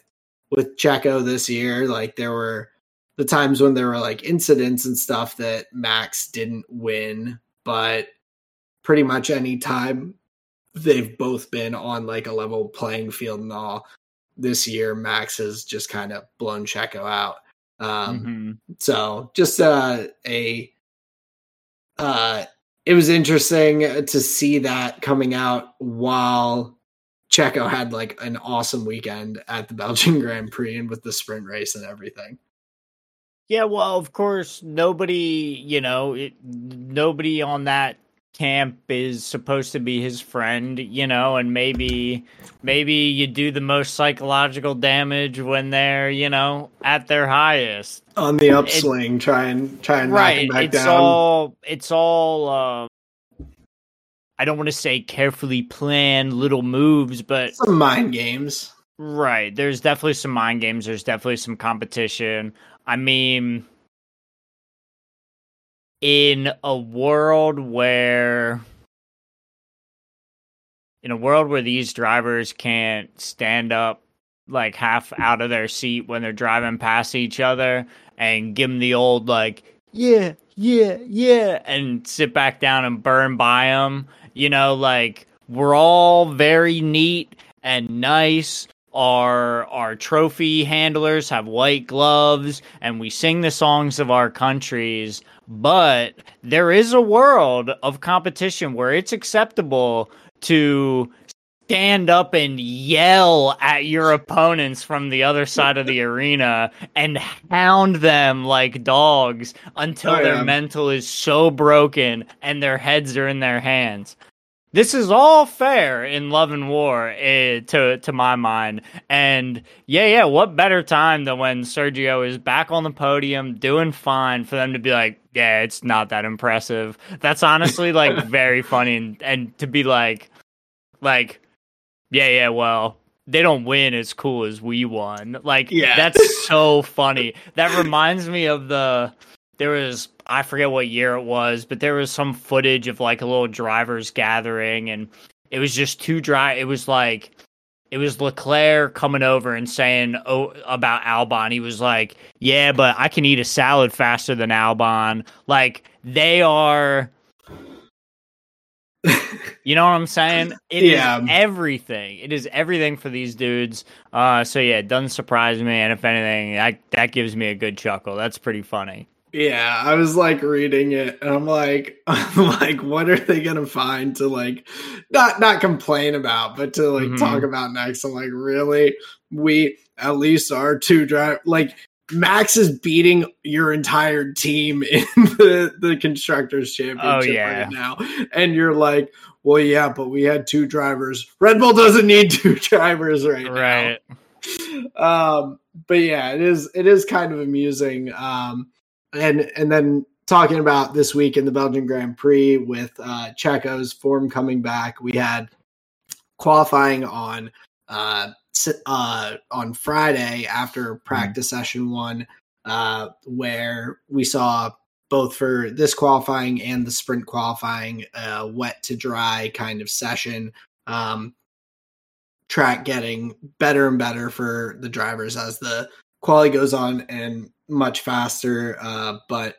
with Checo this year, like there were the times when there were like incidents and stuff that Max didn't win, but pretty much any time they've both been on like a level playing field and all this year max has just kind of blown checo out um mm-hmm. so just uh a uh it was interesting to see that coming out while checo had like an awesome weekend at the belgian grand prix and with the sprint race and everything yeah well of course nobody you know it, nobody on that camp is supposed to be his friend, you know, and maybe maybe you do the most psychological damage when they're, you know, at their highest. On the upswing, it, try and try and right, knock back it's down. all it's all uh, I don't want to say carefully planned little moves, but some mind games. Right. There's definitely some mind games. There's definitely some competition. I mean, in a world where in a world where these drivers can't stand up like half out of their seat when they're driving past each other and give them the old like yeah yeah yeah and sit back down and burn by them you know like we're all very neat and nice our our trophy handlers have white gloves and we sing the songs of our countries but there is a world of competition where it's acceptable to stand up and yell at your opponents from the other side of the arena and hound them like dogs until oh, yeah. their mental is so broken and their heads are in their hands. This is all fair in love and war, eh, to to my mind. And yeah, yeah, what better time than when Sergio is back on the podium doing fine for them to be like, yeah, it's not that impressive. That's honestly like very funny, and, and to be like, like yeah, yeah, well, they don't win as cool as we won. Like, yeah. that's so funny. That reminds me of the. There was I forget what year it was, but there was some footage of like a little drivers gathering, and it was just too dry. It was like it was Leclerc coming over and saying oh, about Albon. He was like, "Yeah, but I can eat a salad faster than Albon." Like they are you know what I'm saying? It yeah. is everything. It is everything for these dudes. Uh, so yeah, it doesn't surprise me, and if anything, that that gives me a good chuckle. That's pretty funny. Yeah, I was like reading it, and I'm like, I'm like, what are they gonna find to like, not not complain about, but to like mm-hmm. talk about next? I'm like, really? We at least are two drive like Max is beating your entire team in the, the constructors championship oh, yeah. right now. And you're like, well, yeah, but we had two drivers. Red Bull doesn't need two drivers right, right. now. Um, but yeah, it is it is kind of amusing. Um, and and then talking about this week in the Belgian Grand Prix with uh Checo's form coming back, we had qualifying on uh uh, on Friday after mm-hmm. practice mm-hmm. session one, uh, where we saw both for this qualifying and the sprint qualifying, uh, wet to dry kind of session. Um, track getting better and better for the drivers as the quality goes on and much faster. Uh, but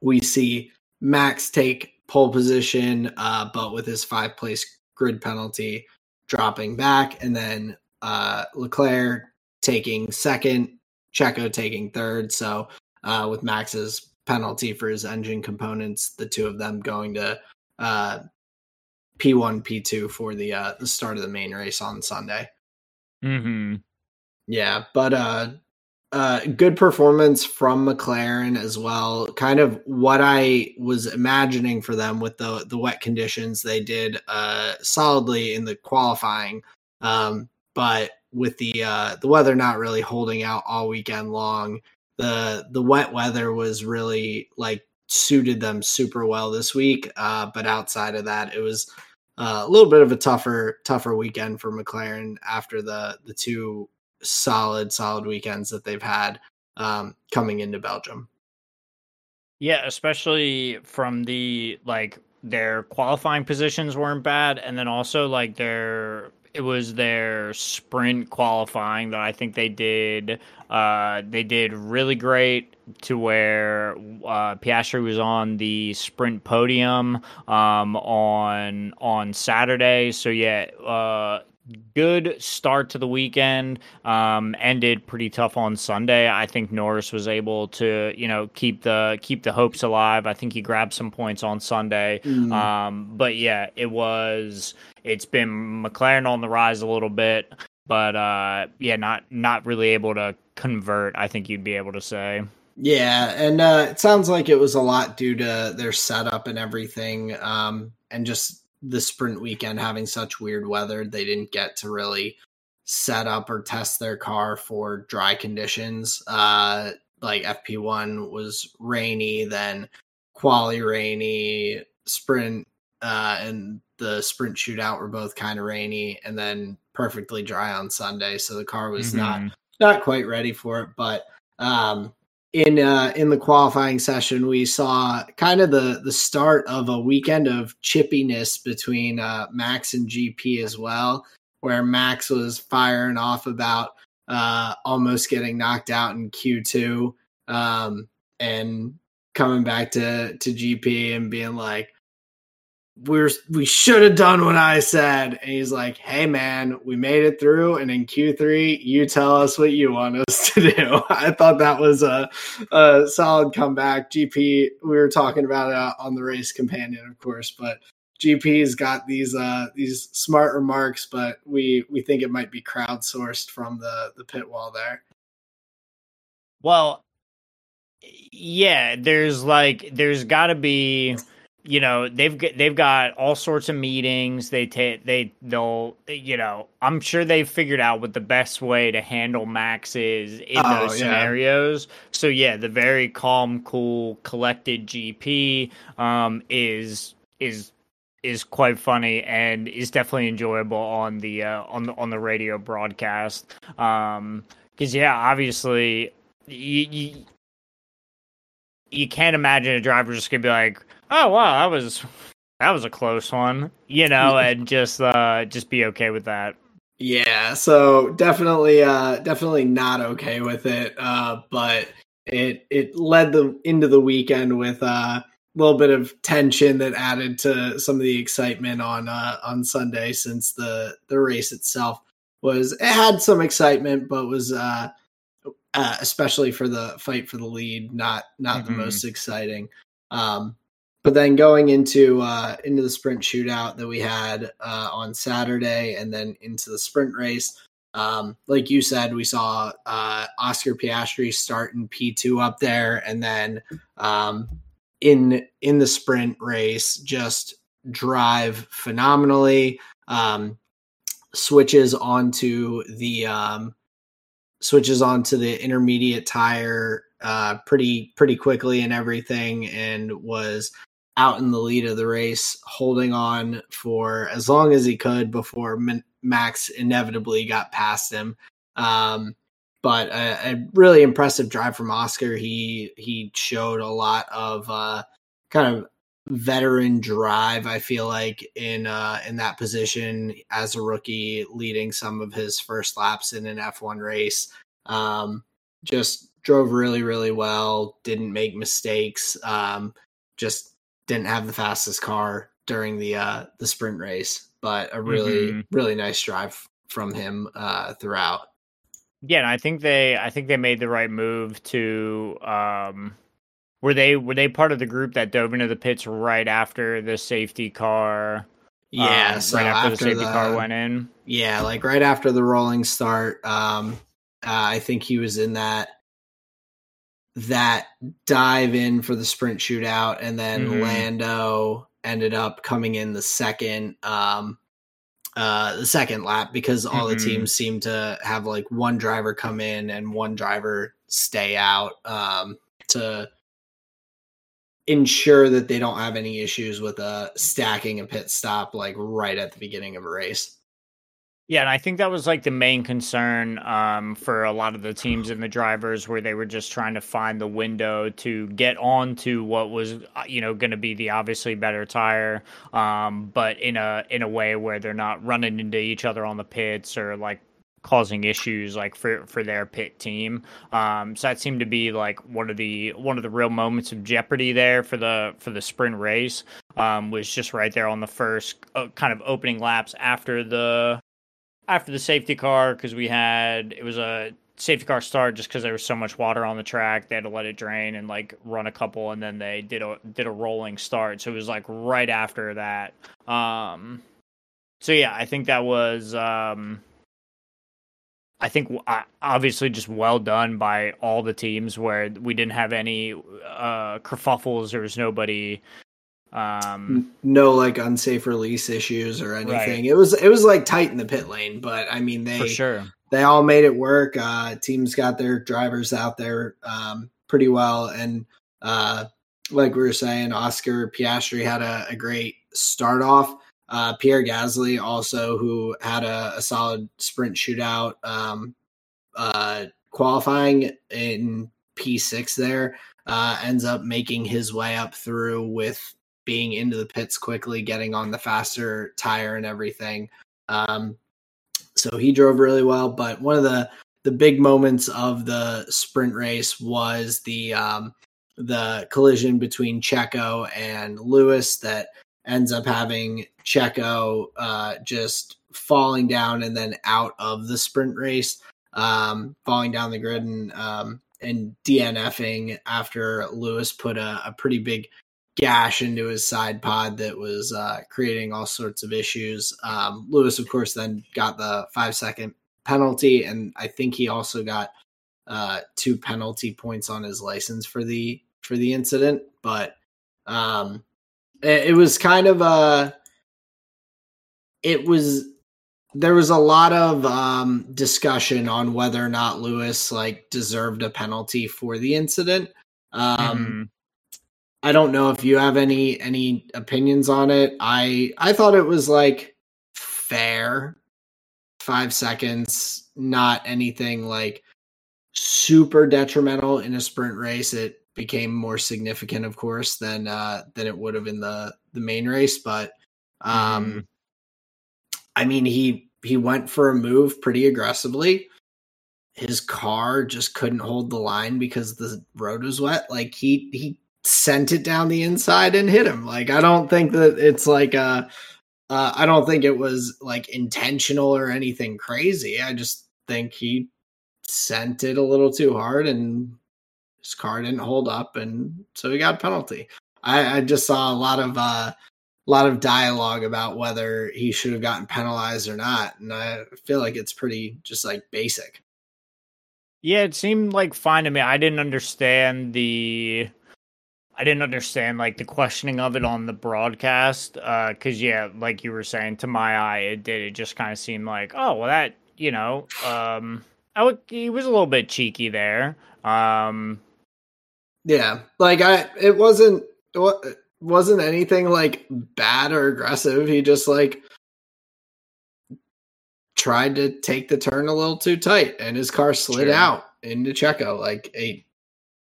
we see Max take pole position, uh, but with his five place grid penalty dropping back, and then uh, Leclerc taking second, Checo taking third. So uh, with Max's penalty for his engine components, the two of them going to uh, P1, P2 for the uh, the start of the main race on Sunday. Hmm. Yeah, but uh, good performance from McLaren as well. Kind of what I was imagining for them with the the wet conditions. They did uh, solidly in the qualifying. Um, but with the uh, the weather not really holding out all weekend long, the the wet weather was really like suited them super well this week. Uh, but outside of that, it was uh, a little bit of a tougher tougher weekend for McLaren after the the two solid solid weekends that they've had um, coming into Belgium. Yeah, especially from the like their qualifying positions weren't bad, and then also like their it was their sprint qualifying that I think they did. Uh, they did really great to where uh, Piastri was on the sprint podium um, on on Saturday. So yeah, uh, good start to the weekend. Um, ended pretty tough on Sunday. I think Norris was able to, you know, keep the keep the hopes alive. I think he grabbed some points on Sunday. Mm. Um, but yeah, it was. It's been McLaren on the rise a little bit, but uh, yeah, not not really able to convert. I think you'd be able to say. Yeah, and uh, it sounds like it was a lot due to their setup and everything, um, and just the sprint weekend having such weird weather, they didn't get to really set up or test their car for dry conditions. Uh, like FP1 was rainy, then quali rainy, sprint uh, and the sprint shootout were both kind of rainy, and then perfectly dry on Sunday. So the car was mm-hmm. not not quite ready for it, but um, in uh, in the qualifying session, we saw kind of the the start of a weekend of chippiness between uh, Max and GP as well, where Max was firing off about uh, almost getting knocked out in Q two, um, and coming back to to GP and being like, we're we should have done what I said. And he's like, Hey man, we made it through, and in Q3, you tell us what you want us to do. I thought that was a, a solid comeback. GP, we were talking about it on the race companion, of course, but GP's got these uh these smart remarks, but we we think it might be crowdsourced from the the pit wall there. Well, yeah, there's like there's got to be you know they've they've got all sorts of meetings they take they they'll you know i'm sure they've figured out what the best way to handle max is in oh, those yeah. scenarios so yeah the very calm cool collected gp um is is is quite funny and is definitely enjoyable on the uh, on the on the radio broadcast. Um, because yeah, obviously you, you you can't imagine a driver just gonna be like, "Oh wow, that was that was a close one," you know, and just uh just be okay with that. Yeah, so definitely uh definitely not okay with it. Uh but it it led the into the weekend with uh little bit of tension that added to some of the excitement on uh, on Sunday since the the race itself was it had some excitement but was uh, uh especially for the fight for the lead not not mm-hmm. the most exciting um but then going into uh into the sprint shootout that we had uh on Saturday and then into the sprint race um, like you said, we saw uh, Oscar Piastri start in P2 up there, and then um, in in the sprint race just drive phenomenally um switches onto the um switches onto the intermediate tire uh pretty pretty quickly and everything and was out in the lead of the race holding on for as long as he could before Max inevitably got past him um but a, a, really impressive drive from Oscar. He he showed a lot of uh, kind of veteran drive. I feel like in uh, in that position as a rookie, leading some of his first laps in an F1 race. Um, just drove really really well. Didn't make mistakes. Um, just didn't have the fastest car during the uh, the sprint race, but a really mm-hmm. really nice drive from him uh, throughout. Yeah, and I think they I think they made the right move to um were they were they part of the group that dove into the pits right after the safety car yeah, um, so right after, after, the safety the, car went in. Yeah, like right after the rolling start. Um, uh, I think he was in that that dive in for the sprint shootout, and then mm-hmm. Lando ended up coming in the second. Um, uh, the second lap because all mm-hmm. the teams seem to have like one driver come in and one driver stay out um, to ensure that they don't have any issues with uh, stacking a pit stop like right at the beginning of a race. Yeah, and I think that was like the main concern um, for a lot of the teams and the drivers, where they were just trying to find the window to get on to what was, uh, you know, going to be the obviously better tire, um, but in a in a way where they're not running into each other on the pits or like causing issues like for for their pit team. Um, so that seemed to be like one of the one of the real moments of jeopardy there for the for the sprint race. Um, was just right there on the first uh, kind of opening laps after the after the safety car because we had it was a safety car start just because there was so much water on the track. They had to let it drain and like run a couple, and then they did a did a rolling start. So it was like right after that. Um, so yeah, I think that was um, I think obviously just well done by all the teams where we didn't have any uh kerfuffles. There was nobody um no like unsafe release issues or anything. Right. it was it was like tight in the pit lane but i mean they sure. they all made it work. Uh teams got their drivers out there um pretty well. And uh like we were saying oscar piastri had a, a great start off. Uh pierre gasly also who had a, a solid sprint shootout um uh qualifying in p6 there uh ends up making his way up through with being into the pits quickly, getting on the faster tire and everything. Um, so he drove really well. But one of the the big moments of the sprint race was the um, the collision between Checo and Lewis that ends up having Checo uh, just falling down and then out of the sprint race, um, falling down the grid and um, and DNFing after Lewis put a, a, pretty big gash into his side pod that was uh, creating all sorts of issues. Um, Lewis, of course, then got the five second penalty, and I think he also got uh, two penalty points on his license for the for the incident. But um, it, it was kind of a it was there was a lot of um, discussion on whether or not Lewis like deserved a penalty for the incident. Um, mm-hmm. I don't know if you have any any opinions on it. I I thought it was like fair, five seconds, not anything like super detrimental in a sprint race. It became more significant, of course, than uh, than it would have in the the main race, but um, mm-hmm I mean, he he went for a move pretty aggressively. His car just couldn't hold the line because the road was wet. Like he he sent it down the inside and hit him. Like I don't think that it's like a uh, I don't think it was like intentional or anything crazy. I just think he sent it a little too hard and his car didn't hold up and so he got a penalty. I, I just saw a lot of uh a lot of dialogue about whether he should have gotten penalized or not. And I feel like it's pretty just like basic. Yeah, it seemed like fine to me. I didn't understand the I didn't understand like the questioning of it on the broadcast. Uh cuz yeah, like you were saying to my eye it did it just kind of seemed like, oh, well that, you know, um I would he was a little bit cheeky there. Um yeah, like I it wasn't what wasn't anything like bad or aggressive. He just like tried to take the turn a little too tight and his car slid out into Checo. Like a,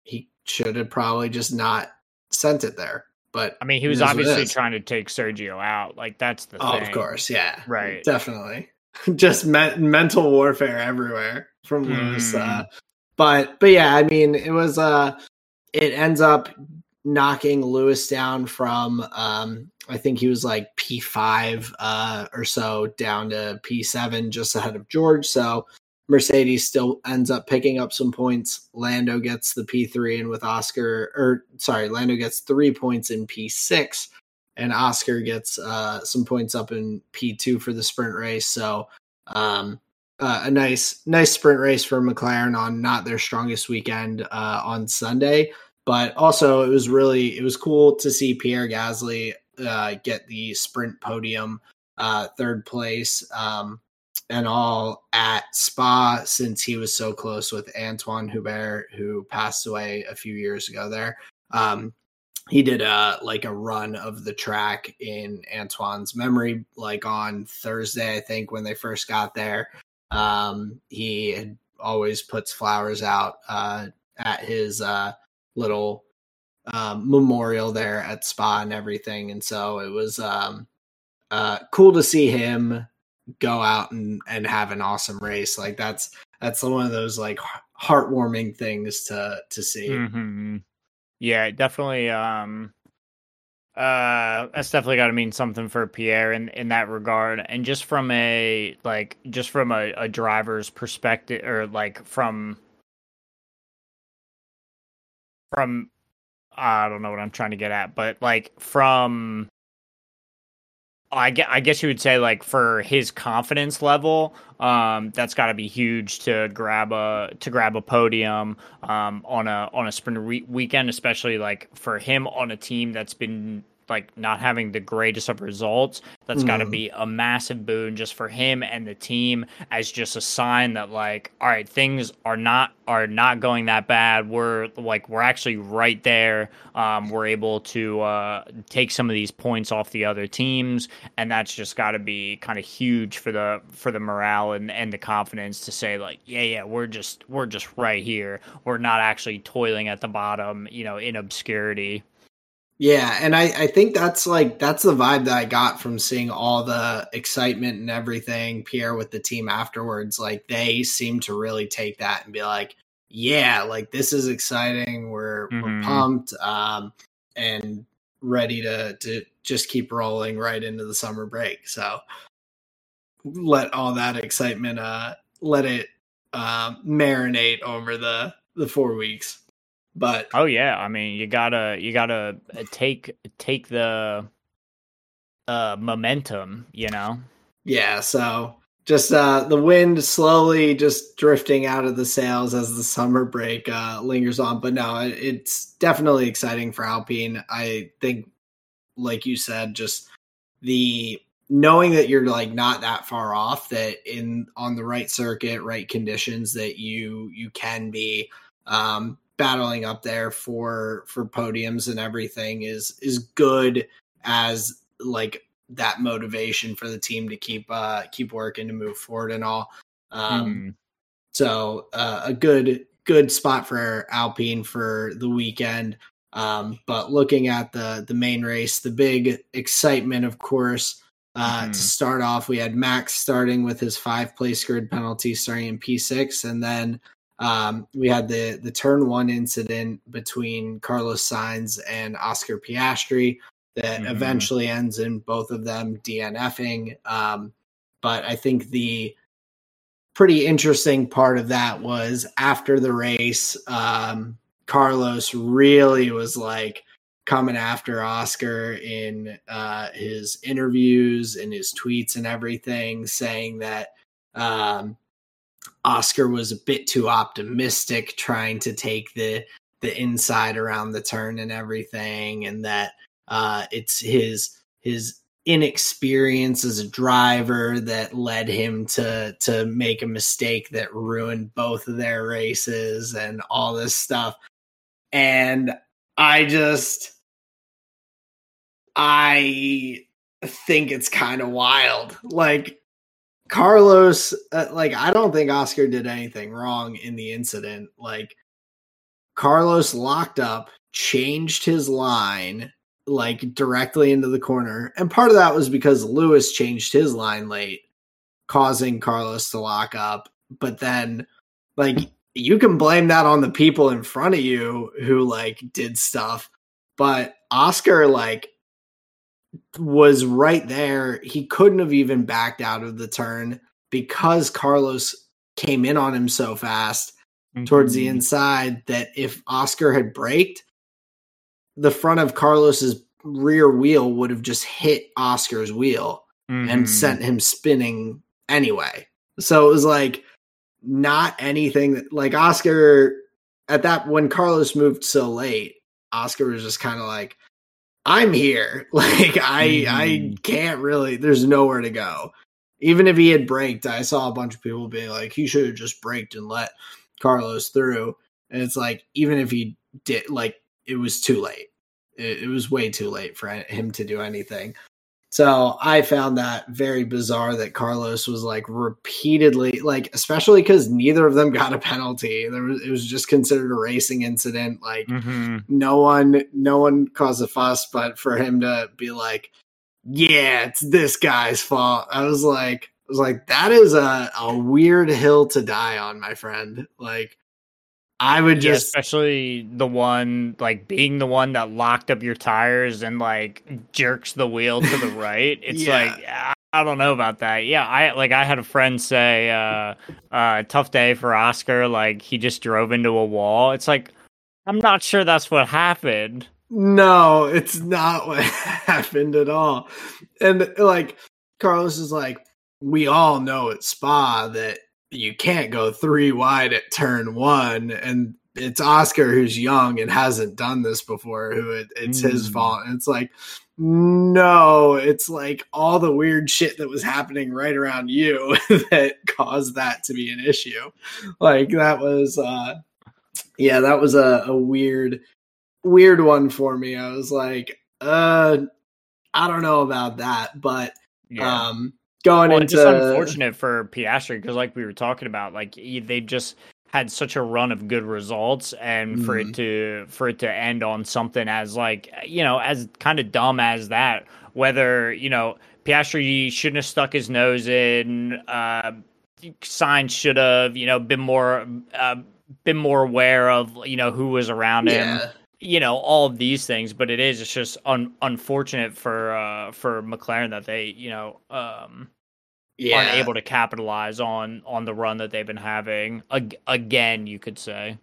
he should have probably just not sent it there. But I mean, he was obviously trying to take Sergio out. Like that's the oh, thing. of course, yeah, right, definitely. just me- mental warfare everywhere from Lewis. Mm. Uh, but but yeah, I mean, it was uh, it ends up knocking Lewis down from um, I think he was like P5 uh, or so down to P7 just ahead of George. So Mercedes still ends up picking up some points. Lando gets the P3 and with Oscar or sorry, Lando gets 3 points in P6 and Oscar gets uh, some points up in P2 for the sprint race. So um, uh, a nice nice sprint race for McLaren on not their strongest weekend uh, on Sunday. But also, it was really it was cool to see Pierre Gasly uh, get the sprint podium, uh, third place, um, and all at Spa since he was so close with Antoine Hubert, who passed away a few years ago. There, um, he did a like a run of the track in Antoine's memory, like on Thursday, I think, when they first got there. Um, he always puts flowers out uh, at his uh, little um, memorial there at Spa and everything. And so it was um, uh, cool to see him go out and, and have an awesome race. Like that's that's one of those like heartwarming things to to see. Mm-hmm. Yeah, definitely. Um, uh, that's definitely got to mean something for Pierre in in that regard. And just from a like, just from a, a driver's perspective, or like from from I don't know what I'm trying to get at, but like from I guess, I guess you would say like for his confidence level, um, that's got to be huge to grab a to grab a podium um, on a on a sprint re- weekend, especially like for him on a team that's been like not having the greatest of results. That's mm. got to be a massive boon just for him and the team as just a sign that like, all right, things are not are not going that bad. We're like we're actually right there. Um, we're able to uh, take some of these points off the other teams, and that's just got to be kind of huge for the for the morale and, and the confidence to say like, yeah, yeah, we're just we're just right here. We're not actually toiling at the bottom, you know, in obscurity. Yeah, and I, I think that's like that's the vibe that I got from seeing all the excitement and everything, Pierre with the team afterwards. Like they seem to really take that and be like, Yeah, like this is exciting. We're mm-hmm. we're pumped. Um and ready to to just keep rolling right into the summer break. So let all that excitement uh let it uh, marinate over the the four weeks. But oh yeah, I mean you gotta you gotta uh, take take the uh momentum, you know. Yeah, so just uh the wind slowly just drifting out of the sails as the summer break uh lingers on but no it, it's definitely exciting for alpine i think like you said just the knowing that you're like not that far off that in on the right circuit right conditions that you you can be um battling up there for for podiums and everything is is good as like that motivation for the team to keep uh keep working to move forward and all. Um mm. so uh, a good good spot for Alpine for the weekend. Um, but looking at the the main race, the big excitement, of course, uh, mm. to start off, we had Max starting with his five place grid penalty, starting in P six, and then um, we had the the turn one incident between Carlos Sainz and Oscar Piastri that mm-hmm. eventually ends in both of them DNFing. Um, but I think the pretty interesting part of that was after the race, um, Carlos really was like coming after Oscar in uh, his interviews and his tweets and everything, saying that um, Oscar was a bit too optimistic, trying to take the the inside around the turn and everything, and that uh, it's his his inexperience as a driver that led him to to make a mistake that ruined both of their races and all this stuff. And I just I think it's kind of wild. Like Carlos, uh, like I don't think Oscar did anything wrong in the incident. Like Carlos locked up, changed his line, like directly into the corner. And part of that was because Lewis changed his line late, causing Carlos to lock up. But then, like, you can blame that on the people in front of you who, like, did stuff. But Oscar, like, was right there. He couldn't have even backed out of the turn because Carlos came in on him so fast mm-hmm. towards the mm-hmm. inside that if Oscar had braked, the front of Carlos's rear wheel would have just hit Oscar's wheel mm-hmm. and sent him spinning anyway. So it was like not anything that, like Oscar at that when Carlos moved so late, Oscar was just kind of like, I'm here. Like I mm-hmm. I can't really there's nowhere to go. Even if he had braked, I saw a bunch of people being like, he should have just braked and let Carlos through. And it's like, even if he did like it was too late. It, it was way too late for him to do anything. So I found that very bizarre that Carlos was like repeatedly like, especially because neither of them got a penalty. There was it was just considered a racing incident. Like mm-hmm. no one no one caused a fuss, but for him to be like, yeah, it's this guy's fault. I was like, I was like, that is a, a weird hill to die on, my friend. Like I would just, yeah, especially the one like being the one that locked up your tires and like jerks the wheel to the right. It's yeah. like I don't know about that. Yeah, I like I had a friend say, uh, uh, tough day for Oscar. Like he just drove into a wall. It's like I'm not sure that's what happened. No, it's not what happened at all. And like Carlos is like, we all know at Spa that you can't go three wide at turn one and it's Oscar who's young and hasn't done this before who it, it's mm. his fault and it's like no it's like all the weird shit that was happening right around you that caused that to be an issue like that was uh yeah that was a, a weird weird one for me i was like uh i don't know about that but yeah. um going well, into. It's unfortunate for Piastri because, like we were talking about, like they just had such a run of good results, and mm-hmm. for it mm-hmm. to for it to end on something as like you know as kind of dumb as that, whether you know Piastri shouldn't have stuck his nose in. Uh, Sainz should have, you know, been more uh, been more aware of, you know, who was around him. You know all of these things, but it is it's just un- unfortunate for uh, for McLaren that they you know um, yeah. aren't able to capitalize on on the run that they've been having Ag- again. You could say.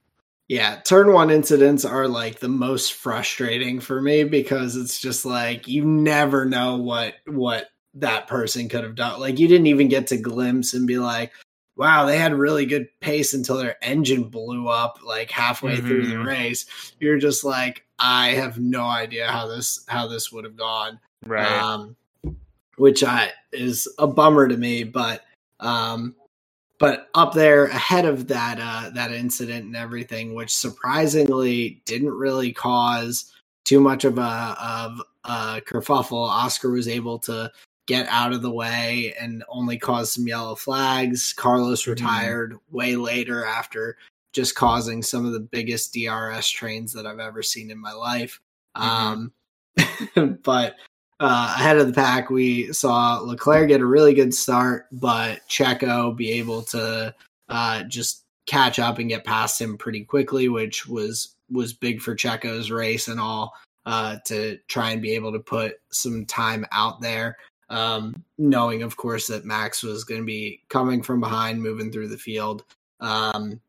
Yeah, turn one incidents are like the most frustrating for me because it's just like you never know what what that person could have done. Like you didn't even get to glimpse and be like, wow, they had really good pace until their engine blew up like halfway mm-hmm. through the mm-hmm. race. You're just like, I have no idea how this how this would have gone. Right. Um, which I is a bummer to me, but um but up there ahead of that uh, that incident and everything, which surprisingly didn't really cause too much of a of a kerfuffle. Oscar was able to get out of the way and only cause some yellow flags. Carlos mm-hmm. retired mm-hmm. way later after just causing some of the biggest DRS trains that I've ever seen in my life. Mm-hmm. Um, but uh, ahead of the pack, we saw Leclerc get a really good start, but Checo be able to uh, just catch up and get past him pretty quickly, which was was big for Checo's race and all uh, to try and be able to put some time out there. Um, knowing, of course, that Max was going to be coming from behind, moving through the field. Um,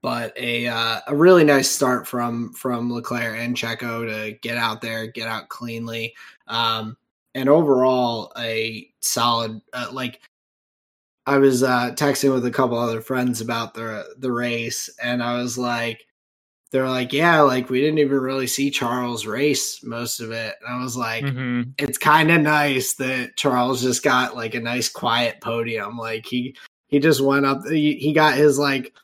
but a uh, a really nice start from from Leclerc and Checo to get out there, get out cleanly, um, and overall a solid. Uh, like I was uh, texting with a couple other friends about the the race, and I was like, they're like, yeah, like we didn't even really see Charles race most of it. And I was like, mm-hmm. it's kind of nice that Charles just got like a nice quiet podium. Like he he just went up, he, he got his like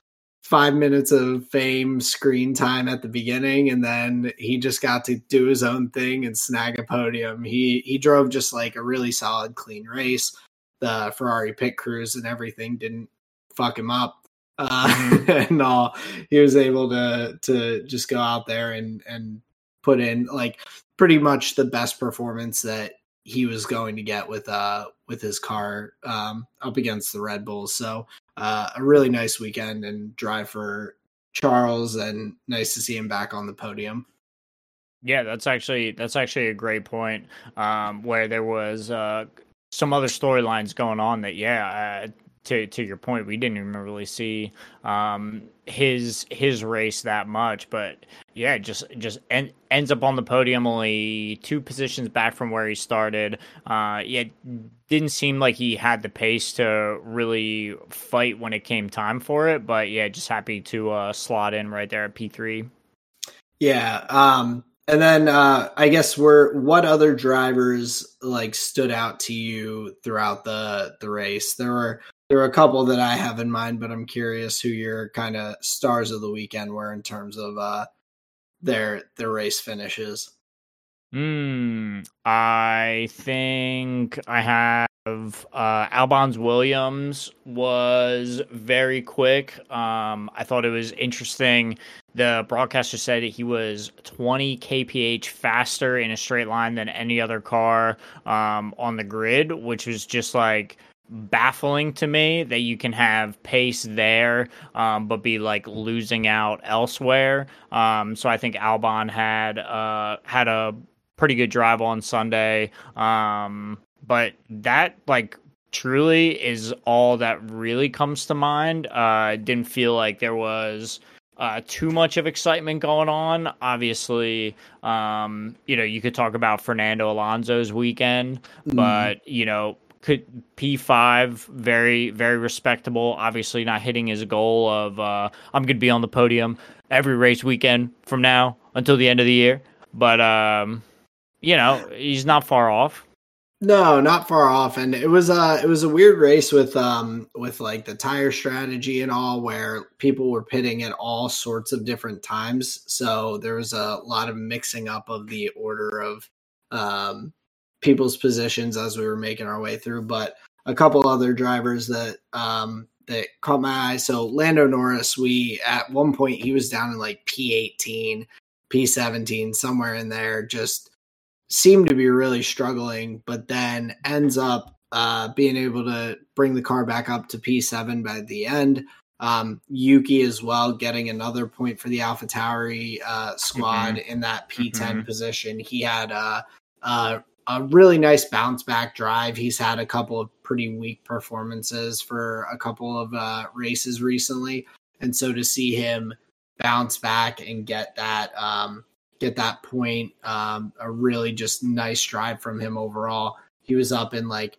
five minutes of fame screen time at the beginning and then he just got to do his own thing and snag a podium he he drove just like a really solid clean race the ferrari pit crews and everything didn't fuck him up uh, mm-hmm. and all he was able to to just go out there and and put in like pretty much the best performance that he was going to get with uh with his car um up against the red bulls so uh, a really nice weekend and drive for Charles, and nice to see him back on the podium. Yeah, that's actually that's actually a great point. Um, where there was uh, some other storylines going on that, yeah, uh, to to your point, we didn't even really see um, his his race that much, but yeah, just just en- ends up on the podium, only two positions back from where he started. Uh, yeah, didn't seem like he had the pace to really fight when it came time for it, but yeah, just happy to uh, slot in right there at P three. Yeah, um, and then uh, I guess were what other drivers like stood out to you throughout the the race? There were there are a couple that I have in mind, but I'm curious who your kind of stars of the weekend were in terms of uh, their their race finishes. Hmm. I think I have uh, Albon's Williams was very quick. Um, I thought it was interesting. The broadcaster said he was 20 kph faster in a straight line than any other car um, on the grid, which was just like baffling to me that you can have pace there, um, but be like losing out elsewhere. Um, so I think Albon had uh, had a pretty good drive on Sunday, um, but that like truly is all that really comes to mind. Uh, didn't feel like there was. Uh, too much of excitement going on. Obviously, um, you know, you could talk about Fernando Alonso's weekend, mm. but you know, could P5 very very respectable. Obviously not hitting his goal of uh, I'm going to be on the podium every race weekend from now until the end of the year, but um, you know he's not far off. No, not far off, and it was uh it was a weird race with um with like the tire strategy and all, where people were pitting at all sorts of different times. So there was a lot of mixing up of the order of um people's positions as we were making our way through, but a couple other drivers that um, that caught my eye. So Lando Norris, we at one point he was down in like P18, P17, somewhere in there, just seemed to be really struggling, but then ends up uh, being able to bring the car back up to P7 by the end. Um, Yuki as well, getting another point for the Alpha Tauri uh, squad mm-hmm. in that P10 mm-hmm. position. He had a, a, a really nice bounce back drive. He's had a couple of pretty weak performances for a couple of uh, races recently, and so to see him bounce back and get that um, get that point, um, a really just nice drive from him overall. He was up in like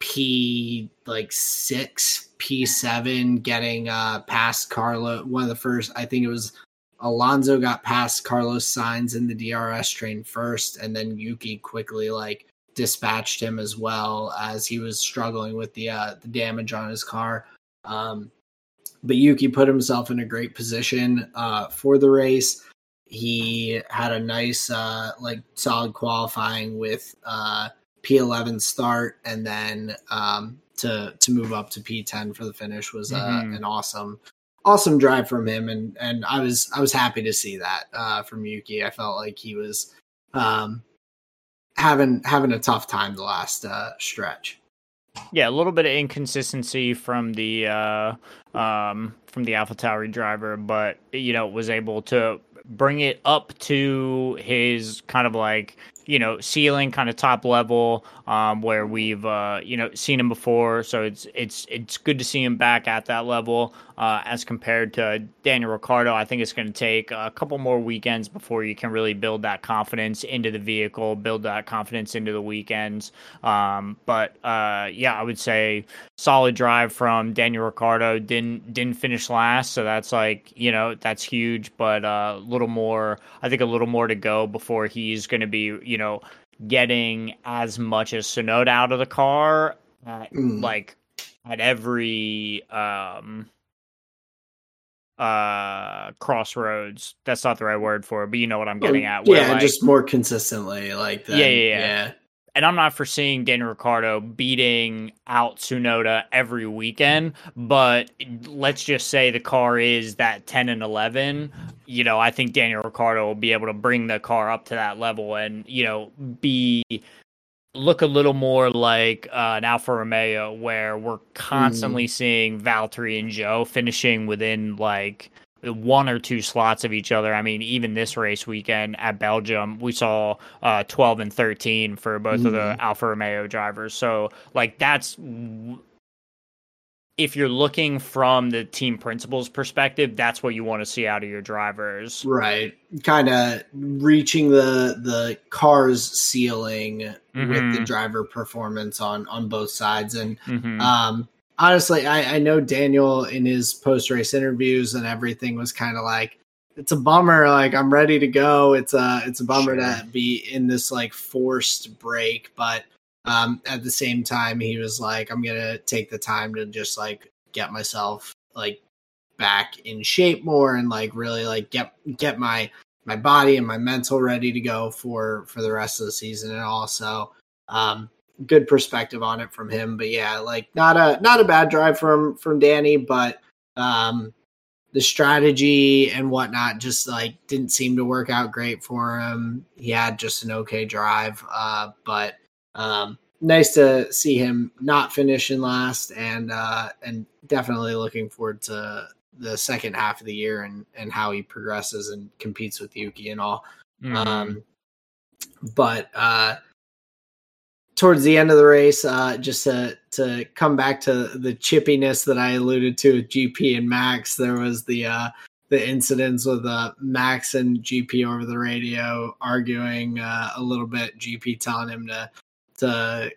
P like six, P seven, getting uh past Carlo. One of the first, I think it was Alonso got past Carlos Sainz in the DRS train first, and then Yuki quickly like dispatched him as well as he was struggling with the uh, the damage on his car. Um, but Yuki put himself in a great position uh, for the race. He had a nice, uh, like, solid qualifying with uh, P11 start, and then um, to to move up to P10 for the finish was uh, mm-hmm. an awesome, awesome drive from him, and and I was I was happy to see that uh, from Yuki. I felt like he was um, having having a tough time the last uh, stretch. Yeah, a little bit of inconsistency from the uh, um, from the AlphaTauri driver, but you know was able to bring it up to his kind of like you know ceiling kind of top level um, where we've uh, you know seen him before. So it's it's it's good to see him back at that level uh, as compared to Daniel Ricciardo. I think it's going to take a couple more weekends before you can really build that confidence into the vehicle build that confidence into the weekends. Um, but uh, yeah I would say solid drive from Daniel Ricciardo. Didn't didn't finish last so that's like you know that's huge but uh, a little more I think a little more to go before he's going to be you know, getting as much as Tsunoda out of the car at, mm. like at every um uh crossroads. That's not the right word for it, but you know what I'm getting at. Yeah, like, just more consistently, like that. Yeah, yeah, yeah, yeah and I'm not foreseeing Daniel Ricciardo beating out Tsunoda every weekend, but let's just say the car is that 10 and 11. You know, I think Daniel Ricciardo will be able to bring the car up to that level and, you know, be look a little more like uh, an Alfa Romeo where we're constantly mm. seeing Valtteri and Zhou finishing within like one or two slots of each other. I mean, even this race weekend at Belgium, we saw uh, 12 and 13 for both mm. of the mm-hmm. Alfa Romeo drivers. So, like, that's if you're looking from the team principals perspective, that's what you want to see out of your drivers. Right. Kind of reaching the the car's ceiling mm-hmm. with the mm-hmm. driver performance on on both sides and mm-hmm. um honestly, I, I know Daniel in his post race interviews and everything was kind of like, it's a bummer. Like I'm ready to go. It's a it's a bummer sure. to be in this like forced break, but um, at the same time, he was like, I'm gonna take the time to just like get myself like back in shape more and like really like get get my my body and my mental ready to go for for the rest of the season and also um good perspective on it from him. But yeah, like not a not a bad drive from from Danny, but um the strategy and whatnot just like didn't seem to work out great for him. He had just an okay drive, uh, but um, nice to see him not finish in last, and uh, and definitely looking forward to the second half of the year and and how he progresses and competes with Yuki and all. Mm-hmm. Um, but uh, towards the end of the race, uh, just to to come back to the chippiness that I alluded to with GP and Max, there was the uh, the incidents with uh, Max and GP over the radio arguing uh, a little bit. GP telling him to to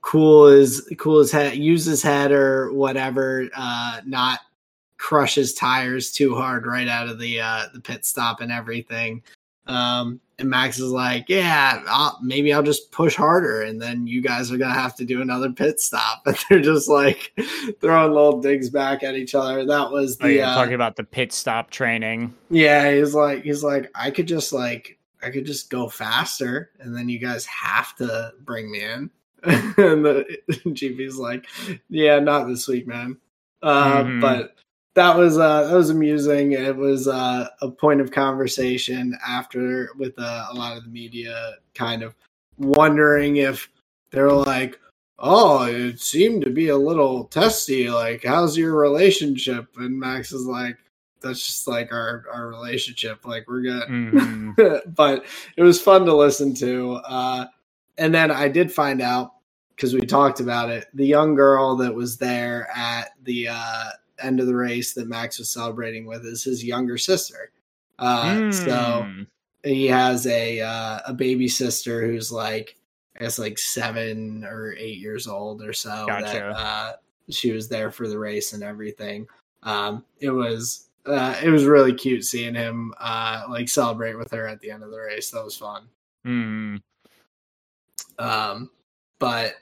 cool his cool his head, use his head or whatever, uh, not crush his tires too hard right out of the uh, the pit stop and everything. Um, and Max is like, "Yeah, I'll, maybe I'll just push harder, and then you guys are gonna have to do another pit stop." And they're just like throwing little digs back at each other. That was the oh, yeah, uh, talking about the pit stop training. Yeah, he's like, he's like, I could just like, I could just go faster, and then you guys have to bring me in. and the GP's like, "Yeah, not this week, man." Uh, mm-hmm. But that was uh, that was amusing. It was uh, a point of conversation after with uh, a lot of the media, kind of wondering if they're like, oh, it seemed to be a little testy. Like, how's your relationship? And Max is like, that's just like our our relationship. Like, we're good. Mhm. but it was fun to listen to. Uh, and then I did find out because we talked about it. The young girl that was there at the uh, end of the race that Max was celebrating with is his younger sister. Uh, So Mm. he has a uh, a baby sister who's like I guess like seven or eight years old or so. That uh, she was there for the race and everything. Um, it was uh, it was really cute seeing him uh, like celebrate with her at the end of the race. That was fun. Mm. Um, but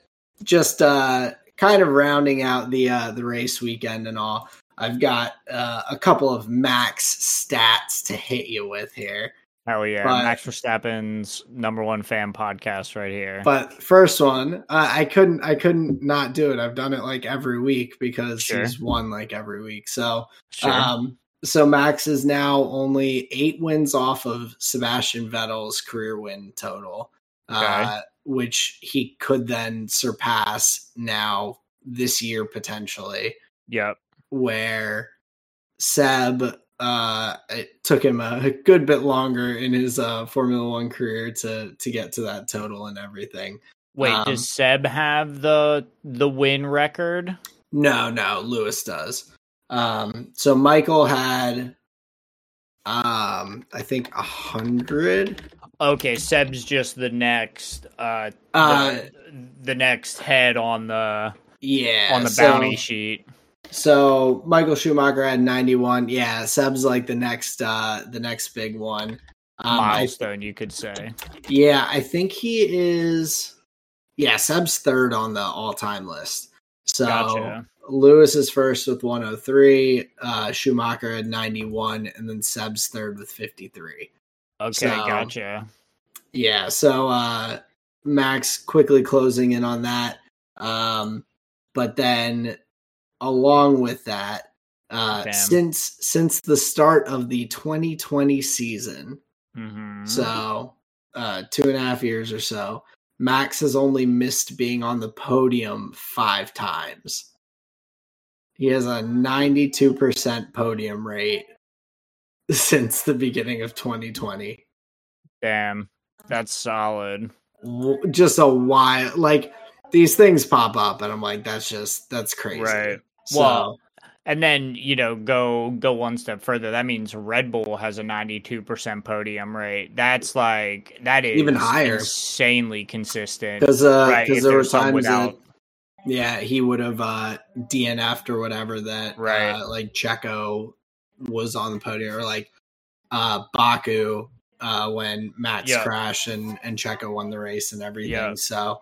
just uh, kind of rounding out the uh, the race weekend and all. I've got uh, a couple of max stats to hit you with here. Hell yeah. But- Max Verstappen's number one fan podcast right here. But first one, uh, I couldn't, I couldn't not do it. I've done it like every week because Sure. he's won like every week. So, sure. um, so Max is now only eight wins off of Sebastian Vettel's career win total, uh, which he could then surpass now this year potentially. yep. Where Seb, uh, it took him a good bit longer in his uh, Formula One career to to get to that total and everything. Wait, Um, does Seb have the the win record? No, no, Lewis does. Um, so Michael had, um, I think a hundred. Okay, Seb's just the next uh, Uh, the, the next head on the yeah, on the so- bounty sheet. So Michael Schumacher had ninety one. Yeah, Seb's like the next, uh, the next big one. Um, Milestone, you could say. yeah, I think he is. Yeah, Seb's third on the all time list. So Gotcha. Lewis is first with 103, uh, Schumacher had 91, and then Seb's third with 53. Okay, So- gotcha. Yeah, so uh, Max quickly closing in on that. Um, but then along with that, uh, Damn. since since the start of the 2020 season, hmm so uh, two and a half years or so, Max has only missed being on the podium five times. He has a 92% podium rate since the beginning of 2020. Damn, that's solid. Just a wild, like these things pop up, and I'm like, that's just that's crazy. Right. So, Well, And then you know go go one step further. That means Red Bull has a ninety two percent podium rate. That's like that is Even higher. insanely consistent. because uh, right, there were times without- that yeah he would have uh DNF'd or whatever that Right. uh, like Checo was on the podium or like uh Baku uh when Max Yeah. crashed and and Checo won the race and everything. Yeah. So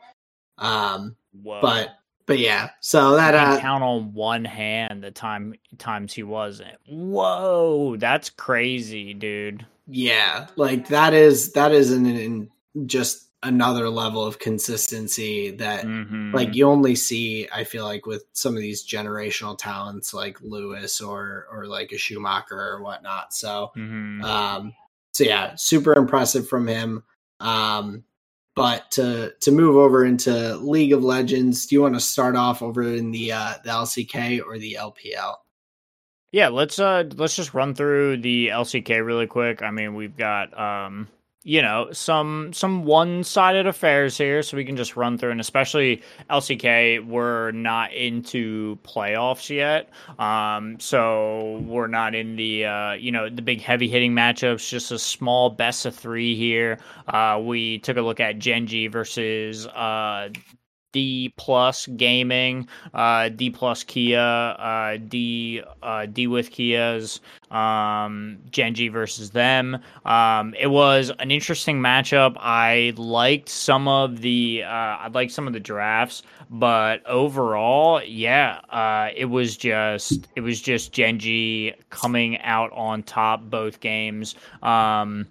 um Whoa. but but yeah, so that I uh count on one hand the time times he wasn't. Whoa, that's crazy, dude. yeah, like that is that is an, an just another level of consistency that Mhm. like you only see i feel like with some of these generational talents like lewis or or like a schumacher or whatnot so Mhm. um so yeah super impressive from him um but to to move over into league of legends do you want to start off over in the uh the lck or the lpl Yeah, let's uh let's just run through the LCK really quick. I mean, we've got um you know some some one-sided affairs here so we can just run through and especially LCK we're not into playoffs yet. Um so we're not in the uh you know the big heavy hitting matchups just a small best of 3 here. Uh we took a look at Gen.G versus uh D plus gaming, uh, D plus Kia, uh, D uh, D with Kias, um, Gen.G versus them. Um, it was an interesting matchup. I liked some of the uh, I liked some of the drafts, but overall, yeah, uh, it was just it was just Gen.G coming out on top both games. Um,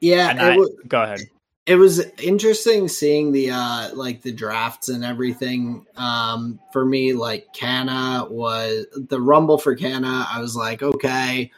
yeah I, wa- go ahead. It was interesting seeing the uh like the drafts and everything. Um for me like Canna was the rumble for Canna I was like okay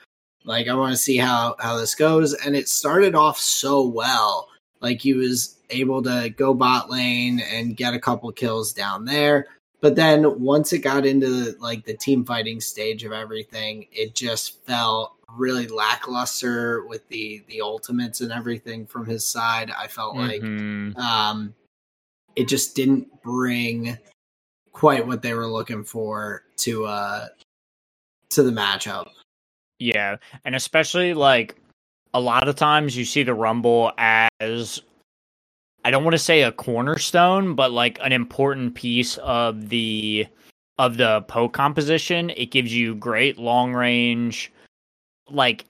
like I want to see how how this goes. And it started off so well. Like he was able to go bot lane and get a couple kills down there. But then once it got into like the team fighting stage of everything, it just felt really lackluster with the the ultimates and everything from his side. I felt Mhm. like um it just didn't bring quite what they were looking for to uh to the matchup. Yeah, and especially like a lot of times you see the Rumble as I don't want to say a cornerstone, but like an important piece of the of the poke composition. It gives you great long range like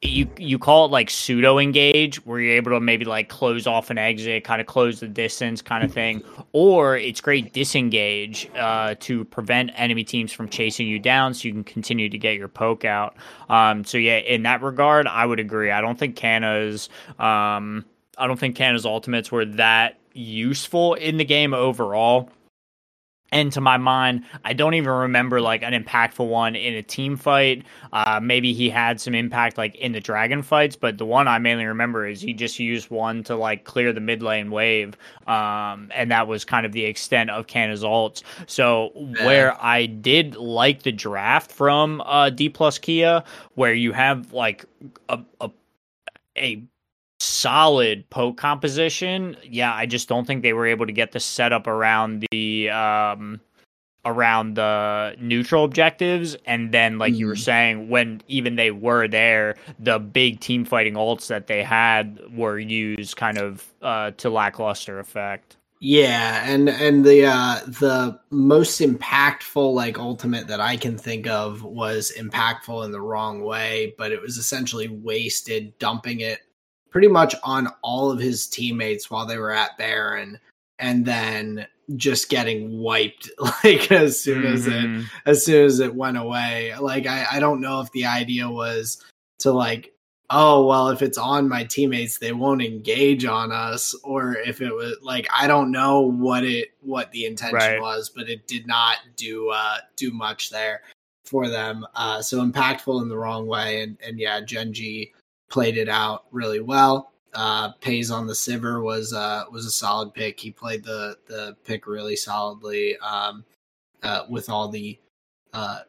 you you call it like pseudo engage where you're able to maybe like close off an exit kind of close the distance kind of thing. Or it's great disengage uh, to prevent enemy teams from chasing you down so you can continue to get your poke out. Um, so yeah in that regard i would agree. I don't think Canna's um, i don't think Canna's ultimates were that useful in the game overall and to my mind, I don't even remember like an impactful one in a team fight. Uh, maybe he had some impact like in the dragon fights, but the one I mainly remember is he just used one to like clear the mid lane wave, um, and that was kind of the extent of Canna's ults. So where I did like the draft from uh, D plus Kia, where you have like a, a a solid poke composition. Yeah, I just don't think they were able to get the setup around the um around the neutral objectives and then like you were Mhm. saying when even they were there the big team fighting ults that they had were used kind of uh to lackluster effect Yeah, and and the uh the most impactful like ultimate that I can think of was impactful in the wrong way, but it was essentially wasted dumping it pretty much on all of his teammates while they were at Baron and then just getting wiped like as soon as it Mhm. as soon as it went away. Like I, I don't know if the idea was to like, oh well, if it's on my teammates, they won't engage on us, or if it was like I don't know what it what the intention Right. was, but it did not do uh do much there for them. Uh so impactful in the wrong way and and yeah, Gen.G played it out really well. Uh Peyz on the Sivir was uh was a solid pick. He played the the pick really solidly. Um uh, with all the uh,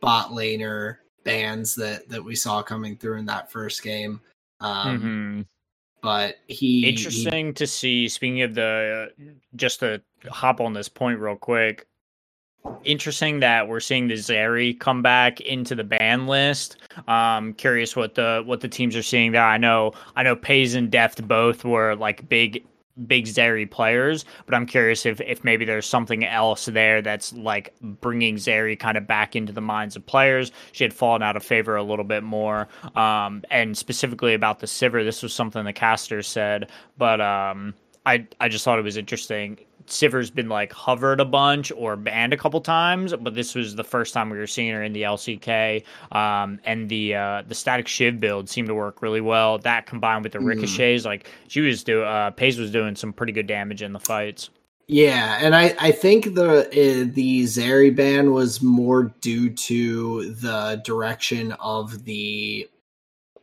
bot laner bans that that we saw coming through in that first game. Um, Mhm. But he he- interesting to see speaking of the just to hop on this point real quick interesting that we're seeing the Zeri come back into the ban list um curious what the what the teams are seeing there i know i know Peyz and deft both were like big big Zeri players but i'm curious if if maybe there's something else there that's like bringing Zeri kind of back into the minds of players she had fallen out of favor a little bit more um and specifically about the Sivir this was something the caster said but um I I just thought it was interesting. Sivir's been like hovered a bunch or banned a couple times, but this was the first time we were seeing her in the LCK. Um, and the uh, the Statikk Shiv build seemed to work really well. That combined with the Mhm. ricochets, like she was doing, uh, Peyz was doing some pretty good damage in the fights. Yeah, and I, I think the uh, the Zeri ban was more due to the direction of the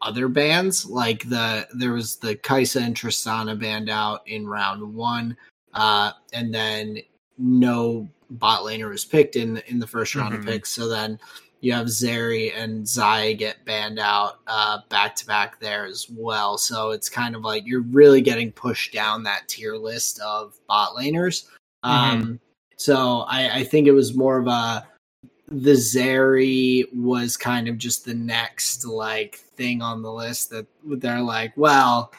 other bands. Like the there was the Kaisa and Tristana banned out in round one, uh, and then no bot laner was picked in in the first round Mhm. of picks. So then you have Zeri and Xayah get banned out uh, back to back there as well. So it's kind of like you're really getting pushed down that tier list of bot laners. Um, so I, I think it was more of a the Zeri was kind of just the next like thing on the list that they're like, well,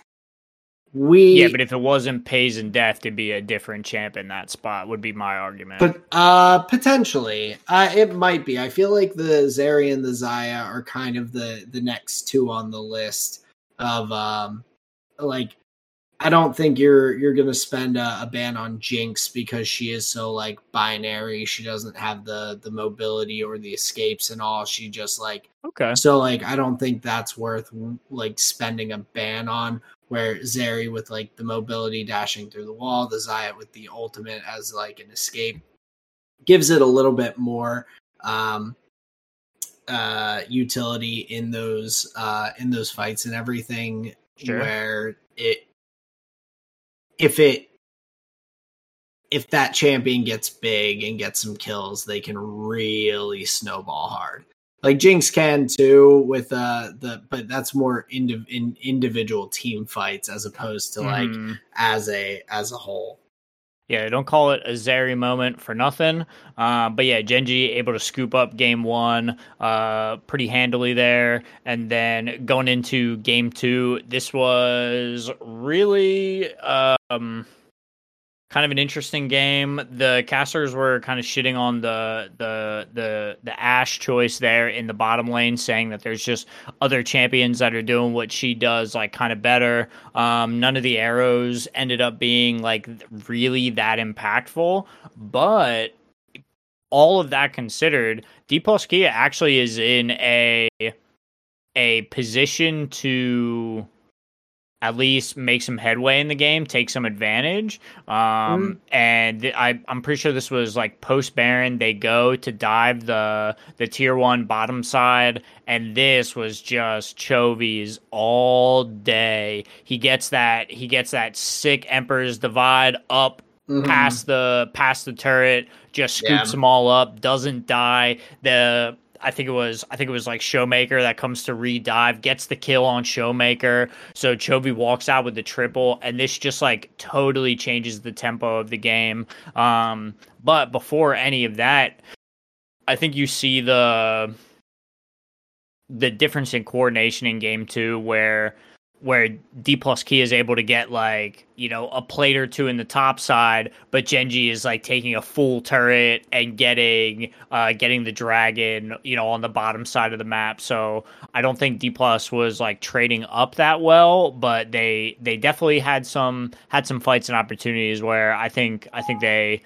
we Yeah, but if it wasn't Peyz and Deft, it'd be a different champ in that spot. Would be my argument. But uh potentially. Uh it might be. I feel like the Zeri and the Xayah are kind of the the next two on the list of um like I don't think you're you're gonna spend a, a ban on Jinx because she is so like binary. She doesn't have the the mobility or the escapes and all. She just like okay, so like I don't think that's worth like spending a ban on. Where Zeri with like the mobility dashing through the wall, the Xayah with the ultimate as like an escape gives it a little bit more um uh utility in those uh in those fights and everything Sure. where it if it if that champion gets big and gets some kills, they can really snowball hard. Like Jinx can too with uh the but that's more indi- in individual team fights as opposed to like Mhm. as a as a whole. Yeah, don't call it a Zeri moment for nothing. Uh, but yeah, Gen.G able to scoop up game one uh, pretty handily there. And then going into game two, this was really um, kind of an interesting game. The casters were kind of shitting on the the the the Ashe choice there in the bottom lane, saying that there's just other champions that are doing what she does like kind of better. Um, none of the arrows ended up being like really that impactful, but all of that considered, D plus Kia actually is in a a position to at least make some headway in the game, take some advantage. Um, and th- I, I'm pretty sure this was like post Baron. They go to dive the the tier one bottom side, and this was just Chovy's all day. He gets that he gets that sick Emperor's Divide up Mhm. past the past the turret, just Yeah. scoops them all up, doesn't die. The I think it was I think it was like Showmaker that comes to re-dive, gets the kill on Showmaker. So Chovy walks out with the triple, and this just like totally changes the tempo of the game. Um, but before any of that, I think you see the the difference in coordination in game two where where D plus Kia is able to get like, you know, a plate or two in the top side, but Gen G is like taking a full turret and getting uh getting the dragon, you know, on the bottom side of the map. So I don't think D plus was like trading up that well, but they they definitely had some had some fights and opportunities where I think I think they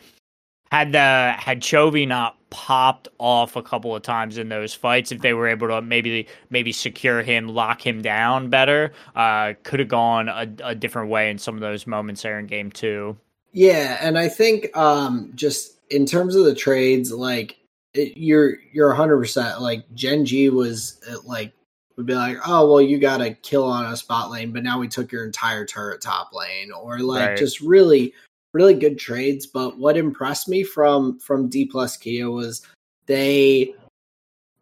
had the had Chovy not popped off a couple of times in those fights, if they were able to maybe maybe secure him, lock him down better, uh, could have gone a, a different way in some of those moments there in game two. Yeah, and I think um just in terms of the trades, like it, you're you're 100 percent like Gen G was uh, like would be like, oh well, you got a kill on a spot lane, but now we took your entire turret top lane, or like Right. just really really good trades. But what impressed me from from D plus Kia was they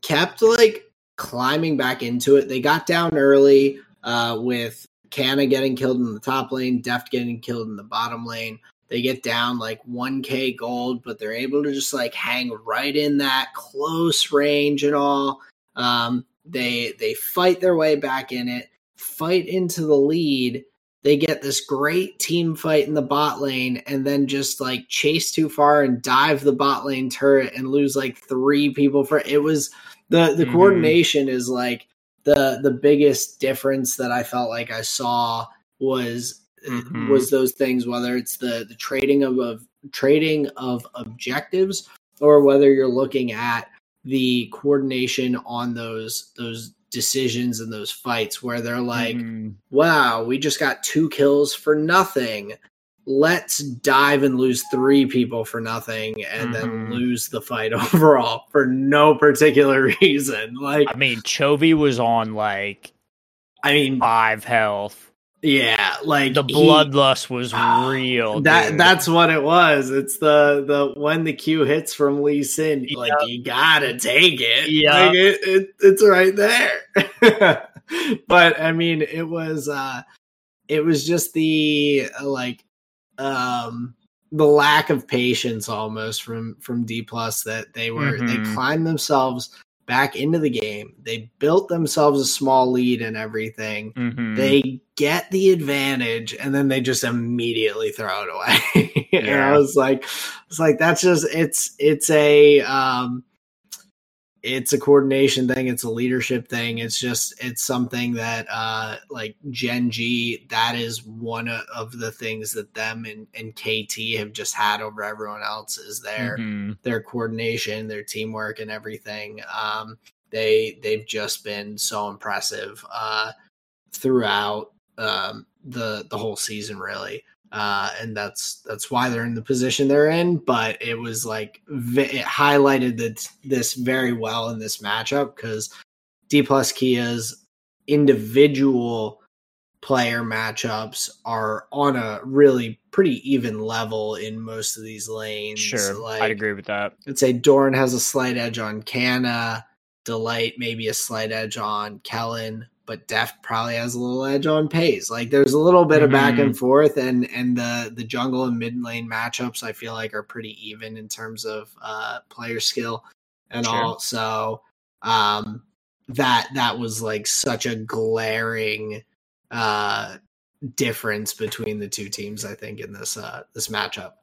kept like climbing back into it. They got down early uh, with Canna getting killed in the top lane, Deft getting killed in the bottom lane. They get down like 1k gold, but they're able to just like hang right in that close range and all. Um, they they fight their way back in it, fight into the lead. They get this great team fight in the bot lane, and then just like chase too far and dive the bot lane turret and lose like three people for it was the the Mhm. coordination is like the the biggest difference that I felt like I saw was Mhm. was those things whether it's the the trading of, of trading of objectives or whether you're looking at the coordination on those those decisions and those fights where they're like Mhm. wow we just got two kills for nothing let's dive and lose three people for nothing and then Mhm. lose the fight overall for no particular reason like I mean, Chovy was on like i mean five health. Yeah like The he- bloodlust was real. that dude. that's what it was it's the the when the Q hits from lee sin like you gotta take it Yeah. like it, it it's right there but i mean it was uh it was just the uh, like um the lack of patience almost from from d plus that they were they Mhm. climbed themselves back into the game. They built themselves a small lead and everything. Mhm. they get the advantage and then they just immediately throw it away. And i was like it's like that's just it's it's a um it's a coordination thing it's a leadership thing it's just it's something that uh like gen g that is one of the things that them and, and kt have just had over everyone else is their Mhm. their coordination, their teamwork, and everything. Um, they they've just been so impressive uh, throughout um, the the whole season, really. Uh, and that's that's why they're in the position they're in. But it was like it highlighted that this very well in this matchup because D plus Kia's individual player matchups are on a really pretty even level in most of these lanes. Sure, like, I'd agree with that. I'd say Doran has a slight edge on Canna, Delight maybe a slight edge on Kellin, but Deft probably has a little edge on Peyz. Like there's a little bit mm-hmm. of back and forth, and and the the jungle and mid lane matchups I feel like are pretty even in terms of uh, player skill, and sure. also um, that that was like such a glaring uh, difference between the two teams. I think in this uh, this matchup.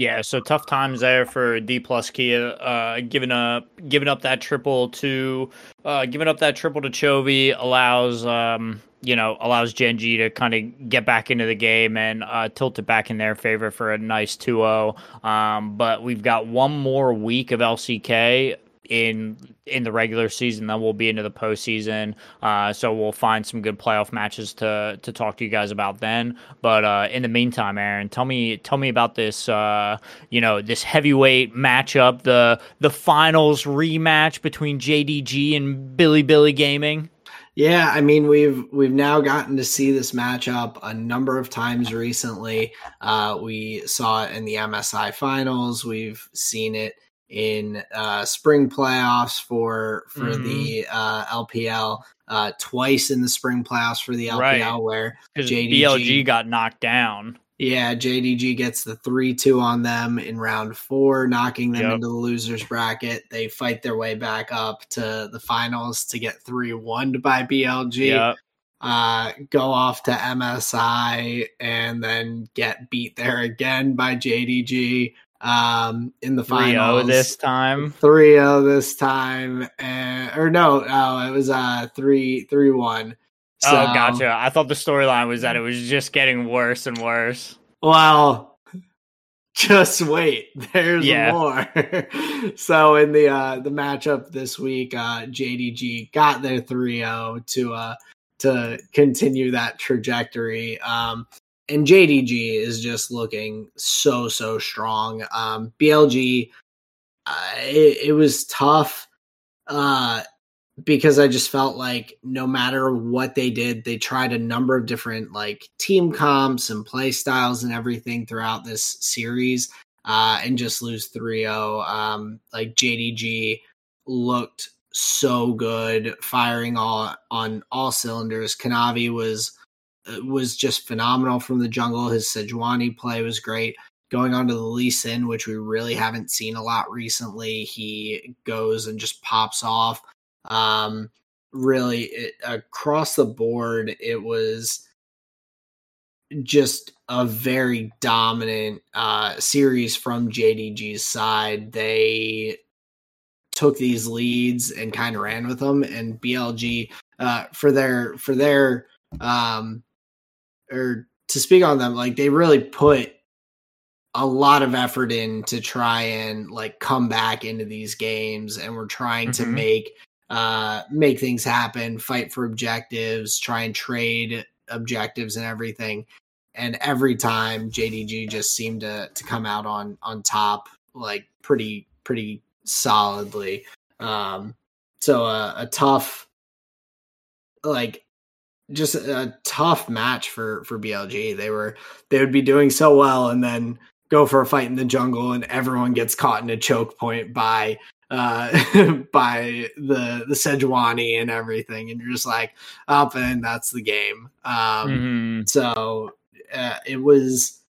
Yeah, so tough times there for D plus Kia, uh, giving up giving up that triple to uh, giving up that triple to Chovy allows um, you know allows Gen G to kind of get back into the game and uh, tilt it back in their favor for a nice 2-0. Um, but we've got one more week of LCK in in the regular season. Then we'll be into the postseason. Uh, so we'll find some good playoff matches to to talk to you guys about then. But uh, in the meantime, Aaron, tell me tell me about this. Uh, you know this heavyweight matchup, the the finals rematch between JDG and Bilibili Gaming. Yeah, I mean we've we've now gotten to see this matchup a number of times recently. Uh, we saw it in the MSI finals. We've seen it in uh, spring playoffs for for mm-hmm. the uh, LPL, uh, twice in the spring playoffs for the LPL, right. where JDG BLG got knocked down. Yeah, JDG gets the three two on them in round four, knocking them yep. into the losers bracket. They fight their way back up to the finals to get three one by BLG. Yep. Uh, go off to MSI and then get beat there again by JDG um in the finals. this time? 3-0 this time and or no oh it was uh 3 3 1 so, oh gotcha. I thought the storyline was that it was just getting worse and worse. well just wait there's yeah. more. So in the uh the matchup this week uh jdg got their 3-0 to uh to continue that trajectory. Um and JDG is just looking so so strong. Um, BLG, uh, it, it, was tough uh, because I just felt like no matter what they did, they tried a number of different like team comps and play styles and everything throughout this series, uh, and just lose 3-0. Um, like JDG looked so good, firing all on all cylinders. Kanavi was was just phenomenal from the jungle. His Sejuani play was great. Going on to the Lee Sin, which we really haven't seen a lot recently, he goes and just pops off. Um, really, it, across the board, it was just a very dominant uh, series from JDG's side. They took these leads and kind of ran with them, and BLG uh, for their for their um, or to speak on them, like they really put a lot of effort in to try and like come back into these games and we're trying mm-hmm. to make uh make things happen, fight for objectives, try and trade objectives and everything. And every time JDG just seemed to to come out on on top like pretty pretty solidly. Um so uh, a tough like just a tough match for for BLG. They were they would be doing so well and then go for a fight in the jungle and everyone gets caught in a choke point by uh by the the Sejuani and everything and you're just like up oh, and that's the game. Um mm-hmm. so uh, it was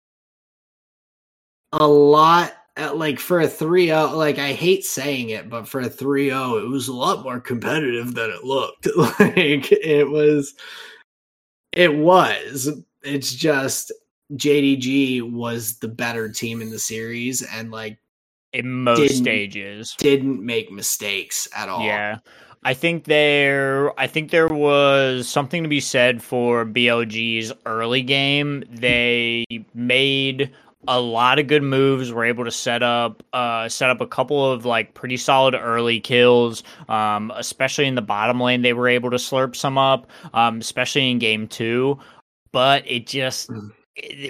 a lot uh, like for a 3-0 like i hate saying it but for a 3-0 it was a lot more competitive than it looked like it was it was. It's just jdg was the better team in the series and like in most didn't, stages. didn't make mistakes at all. Yeah. I think there I think there was something to be said for BLG's early game. Hmm. They made a lot of good moves. Were able to set up uh, set up a couple of like pretty solid early kills, um, especially in the bottom lane. They were able to slurp some up, um, especially in game two. But it just mm.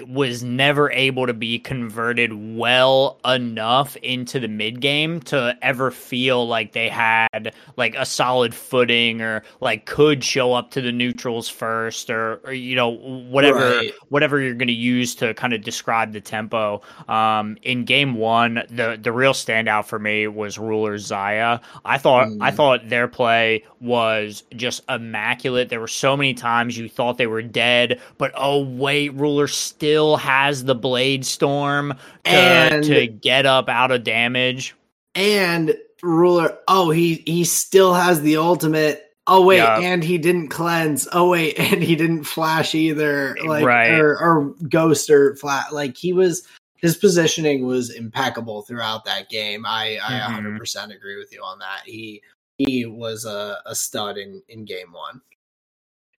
Was never able to be converted well enough into the mid game to ever feel like they had like a solid footing or like could show up to the neutrals first or, or you know whatever right. whatever you're going to use to kind of describe the tempo um, in game 1 the the real standout for me was ruler Xayah I thought mm. I thought their play was just immaculate there were so many times you thought they were dead but oh wait ruler still has the blade storm to, and, to get up out of damage. And ruler, oh, he he still has the ultimate. Oh wait, yep. and he didn't cleanse. Oh wait, and he didn't flash either. Like right. or, or ghost or flat. Like he was his positioning was impeccable throughout that game. I I mm-hmm. 100% agree with you on that. He he was a, a stud in in game 1.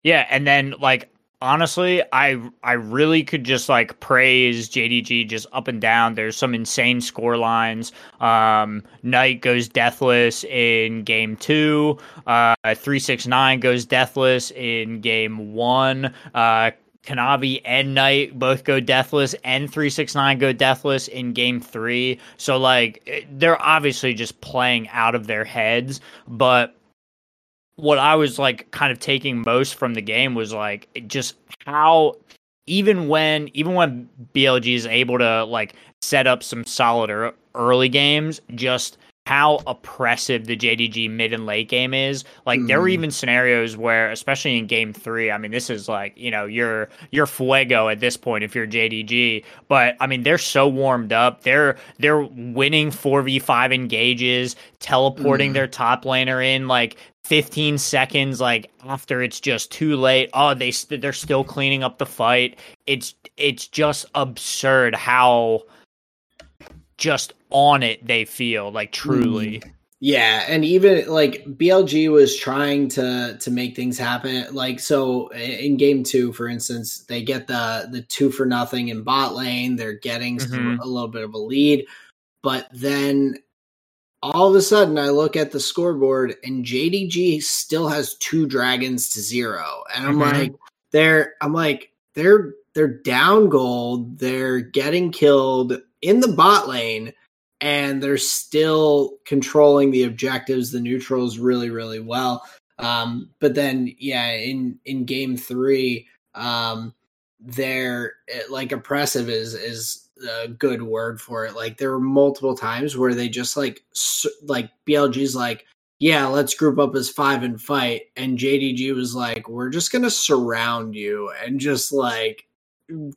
Yeah, and then like honestly, I I really could just like praise JDG just up and down. There's some insane score lines. Um, Knight goes deathless in game two. Uh, three six nine goes deathless in game one. Uh, Kanavi and Knight both go deathless, and 369 go deathless in game three. So, like, they're obviously just playing out of their heads, but what I was like kind of taking most from the game was like just how even when even when BLG is able to like set up some solid early games, just how oppressive the JDG mid and late game is. Like mm. there were mm-hmm. even scenarios where, especially in game three, I mean, this is like you know you're you're fuego at this point if you're JDG. But I mean, they're so warmed up. They're they're winning four v five engages, teleporting mm. their top laner in like 15 seconds like after it's just too late oh they they they're still cleaning up the fight it's it's just absurd how just on it they feel like truly mm. yeah and even like blg was trying to to make things happen like so in game two for instance they get the the two for nothing in bot lane they're getting mm-hmm. a little bit of a lead but then all of a sudden I look at the scoreboard and JDG still has two dragons to zero. And I'm mm-hmm. like, they're I'm like, they're they're down gold, they're getting killed in the bot lane, and they're still controlling the objectives, the neutrals really, really well. Um, but then yeah, in in game three, um, they're like oppressive is is a good word for it. Like there were multiple times where they just like like BLG's like, yeah, let's group up as five and fight, and JDG was like, we're just gonna surround you and just like,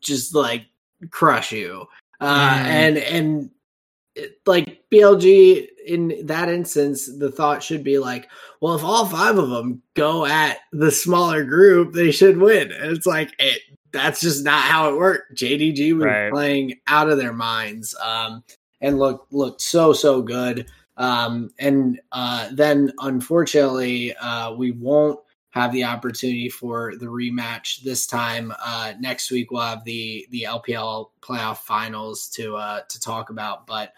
just like crush you. Uh, mm. and and it, like BLG in that instance, the thought should be like, well, if all five of them go at the smaller group, they should win. And it's like it that's just not how it worked. JDG was right. playing out of their minds um, and looked looked so so good. Um, and uh, then unfortunately, uh, we won't have the opportunity for the rematch this time. Uh, next week we'll have the the LPL playoff finals to uh, to talk about, but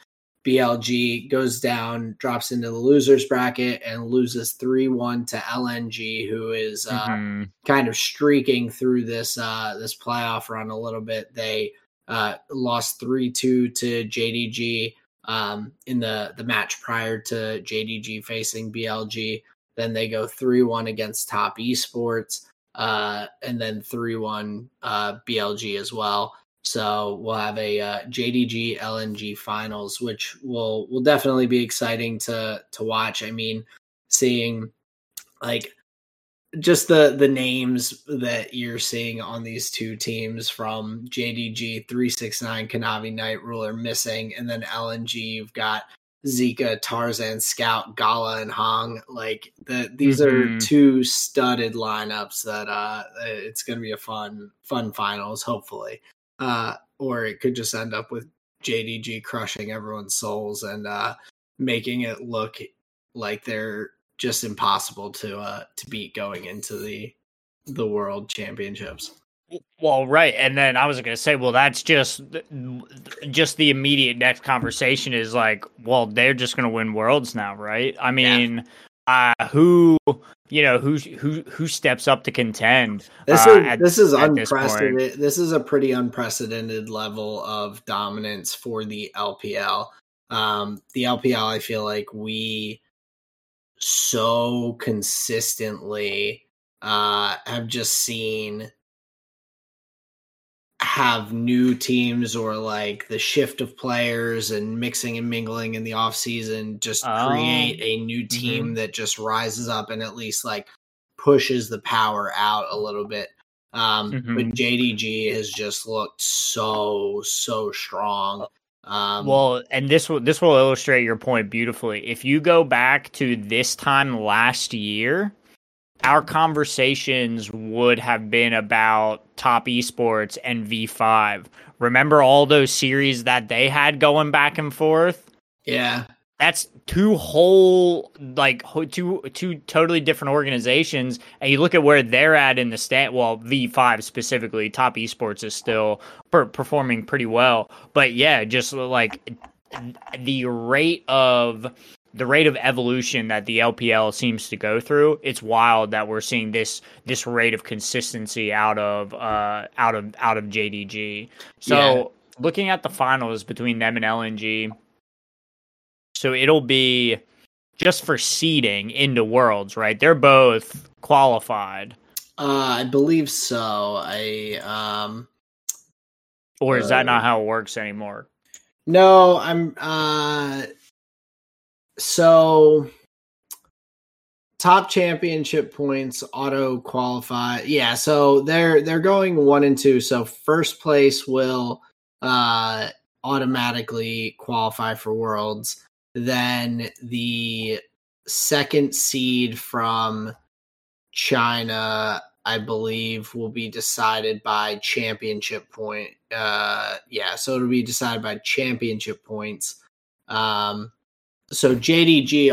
BLG goes down, drops into the losers bracket, and loses 3 1 to LNG, who is uh, mm-hmm. kind of streaking through this uh, this playoff run a little bit. They uh, lost 3 2 to JDG um, in the, the match prior to JDG facing BLG. Then they go 3 1 against Top Esports, uh, and then 3 1 uh, BLG as well. So we'll have a uh, JDG LNG finals, which will will definitely be exciting to to watch. I mean, seeing like just the the names that you're seeing on these two teams from JDG 369 Kanavi Knight Ruler missing, and then LNG you've got Zika, Tarzan, Scout, Gala, and Hong. Like the these mm-hmm. are two studded lineups that uh it's gonna be a fun fun finals, hopefully uh, or it could just end up with JDG crushing everyone's souls and uh, making it look like they're just impossible to uh, to beat going into the the world championships. Well, right, and then I was going to say, well, that's just just the immediate next conversation is like, well, they're just going to win worlds now, right? I mean, yeah. Uh, who you know who who who steps up to contend. This uh, is at- this is at this unprecedented. This, is a pretty unprecedented level of dominance for the LPL. Um, the LPL, I feel like we so consistently uh, have just seen have new teams or like the shift of players and mixing and mingling in the off season just Oh. create a new team that just rises up and at least like pushes the power out a little bit. Um, But Mhm. JDG has just looked so so strong. Um, Well, and this will this will illustrate your point beautifully. If you go back to this time last year, our conversations would have been about top esports and V5. Remember all those series that they had going back and forth? yeah, That's two whole like two two totally different organizations, and you look at where they're at in the stat. Well, V5 specifically, top esports is still per- performing pretty well, but yeah, just like the rate of the rate of evolution that the LPL seems to go through, it's wild that we're seeing this this rate of consistency out of uh out of out of JDG. So Yeah. looking at the finals between them and LNG, so it'll be just for seeding into worlds, right? They're both qualified. uh, I believe so. I um, Or is that Uh, not how it works anymore? No, I'm uh so top championship points auto qualify. Yeah, so they're they're going 1 and 2. So first place will uh automatically qualify for worlds. Then the second seed from China I believe will be decided by championship point. Uh, yeah, so it'll be decided by championship points. Um, so JDG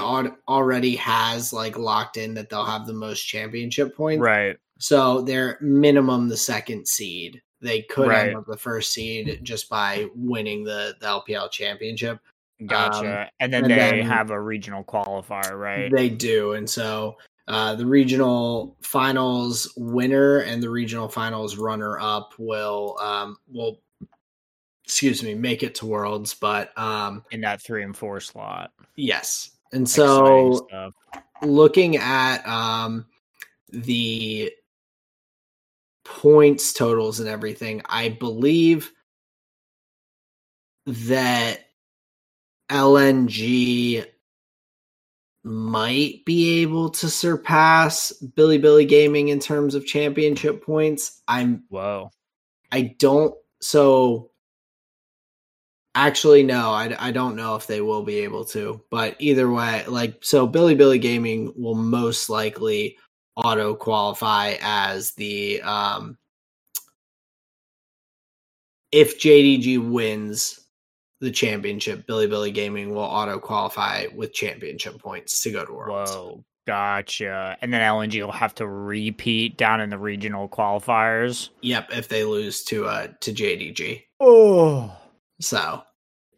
already has like locked in that they'll have the most championship points. Right. So they're minimum the second seed. They could Right. end up the first seed just by winning the, the LPL championship. Gotcha. and then Um, and they then- have a regional qualifier, right? They do, and so uh, the regional finals winner and the regional finals runner up will um, will excuse me make it to worlds. But um, in that three and four slot. Yes, and so looking at um, the points totals and everything, I believe that LNG might be able to surpass Bilibili Gaming in terms of championship points. I'm Whoa. I don't so actually no, I I don't know if they will be able to. But either way, like so Bilibili Gaming will most likely auto qualify as the um if JDG wins the championship, Billy Billy Gaming will auto qualify with championship points to go to Worlds. Whoa. Gotcha. And then LNG will have to repeat down in the regional qualifiers. Yep, if they lose to uh to JDG. Oh. So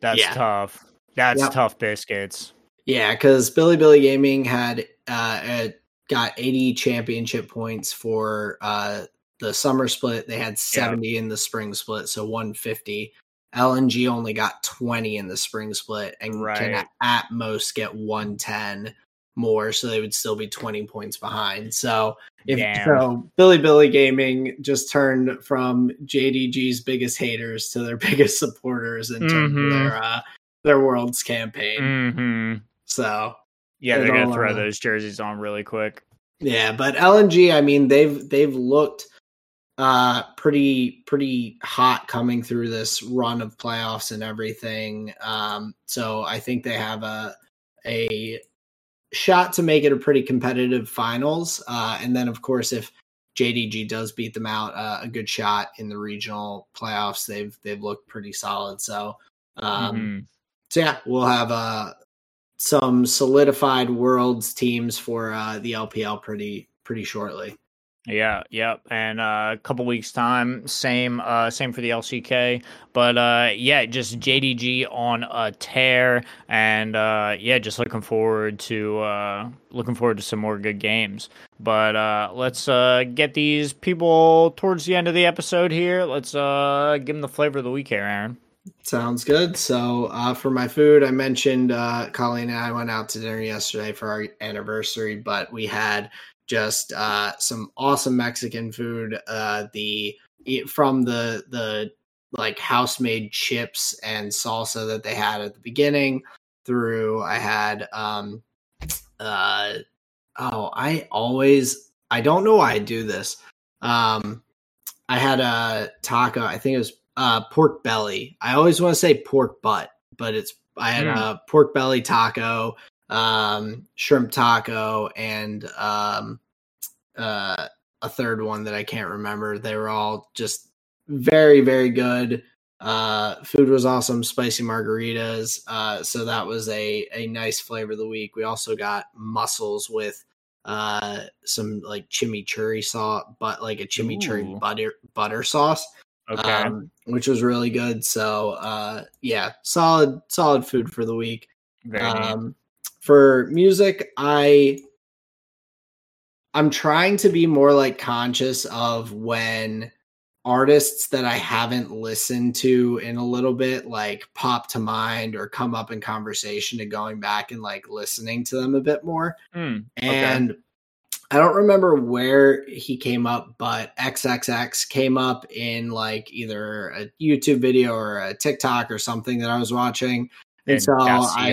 That's Yeah. tough. That's Yep. tough biscuits. yeah, because Bilibili Gaming had uh, uh got 80 championship points for uh the summer split. They had 70 in the spring split, so 150. LNG only got 20 in the spring split and can at most get 110 more, so they would still be 20 points behind. So if Damn. so, Bilibili Gaming just turned from JDG's biggest haters to their biggest supporters in Mhm. of their uh, their world's campaign. hmm So Yeah, they're gonna throw uh, those jerseys on really quick. yeah, but LNG, I mean, they've they've looked uh pretty pretty hot coming through this run of playoffs and everything. Um so I think they have a a shot to make it a pretty competitive finals. Uh and then of course if JDG does beat them out, uh, a good shot in the regional playoffs. They've they've looked pretty solid. So um Mhm. so yeah, we'll have uh some solidified worlds teams for uh the LPL pretty pretty shortly. Yeah, yep. And uh, a couple weeks time, same uh, same for the LCK. But uh, yeah, just JDG on a tear, and uh, yeah, just looking forward to uh, looking forward to some more good games. But uh, let's uh, get these people towards the end of the episode here. Let's uh, give them the flavor of the week here, Aaron. Sounds good. So uh, for my food, I mentioned uh, Colleen and I went out to dinner yesterday for our anniversary, but we had just uh, some awesome Mexican food. Uh, the from the the like house made chips and salsa that they had at the beginning through I had um uh oh I always I don't know why I do this. Um I had a taco, I think it was uh pork belly. I always want to say pork butt, but it's I had mm. a pork belly taco um, shrimp taco, and um, uh, a third one that I can't remember. They were all just very, very good. Uh, food was awesome, spicy margaritas. Uh, so that was a a nice flavor of the week. We also got mussels with uh some like chimichurri sauce, but like a chimichurri Ooh. butter butter sauce. Okay. Um, which was really good. So uh yeah, solid solid food for the week. Very um for music, I I'm trying to be more like conscious of when artists that I haven't listened to in a little bit like pop to mind or come up in conversation to going back and like listening to them a bit more. Mm, okay. And I don't remember where he came up, but XXX came up in like either a YouTube video or a TikTok or something that I was watching. And, and so I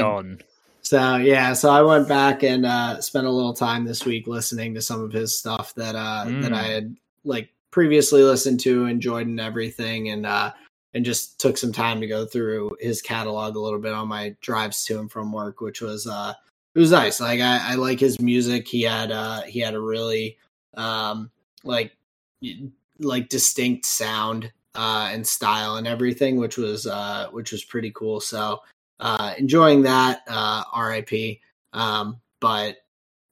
so yeah, so I went back and uh, spent a little time this week listening to some of his stuff that uh, mm. that I had like previously listened to, enjoyed, and everything, and uh, and just took some time to go through his catalog a little bit on my drives to and from work, which was uh, it was nice. Like I, I like his music. He had uh, he had a really um, like like distinct sound uh, and style and everything, which was uh, which was pretty cool. So uh, enjoying that. Uh, RIP. Um, but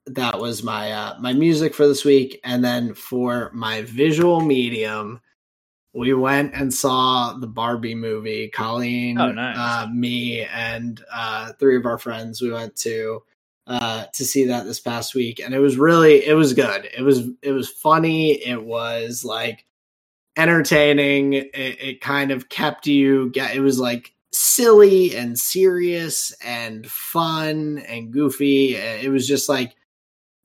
that was my uh, my music for this week, and then for my visual medium, we went and saw the Barbie movie. Colleen, oh, nice. uh, me, and uh, three of our friends. We went to uh, to see that this past week, and it was really it was good. It was it was funny. It was like entertaining. It, it kind of kept you. Get it was like silly and serious and fun and goofy. It was just like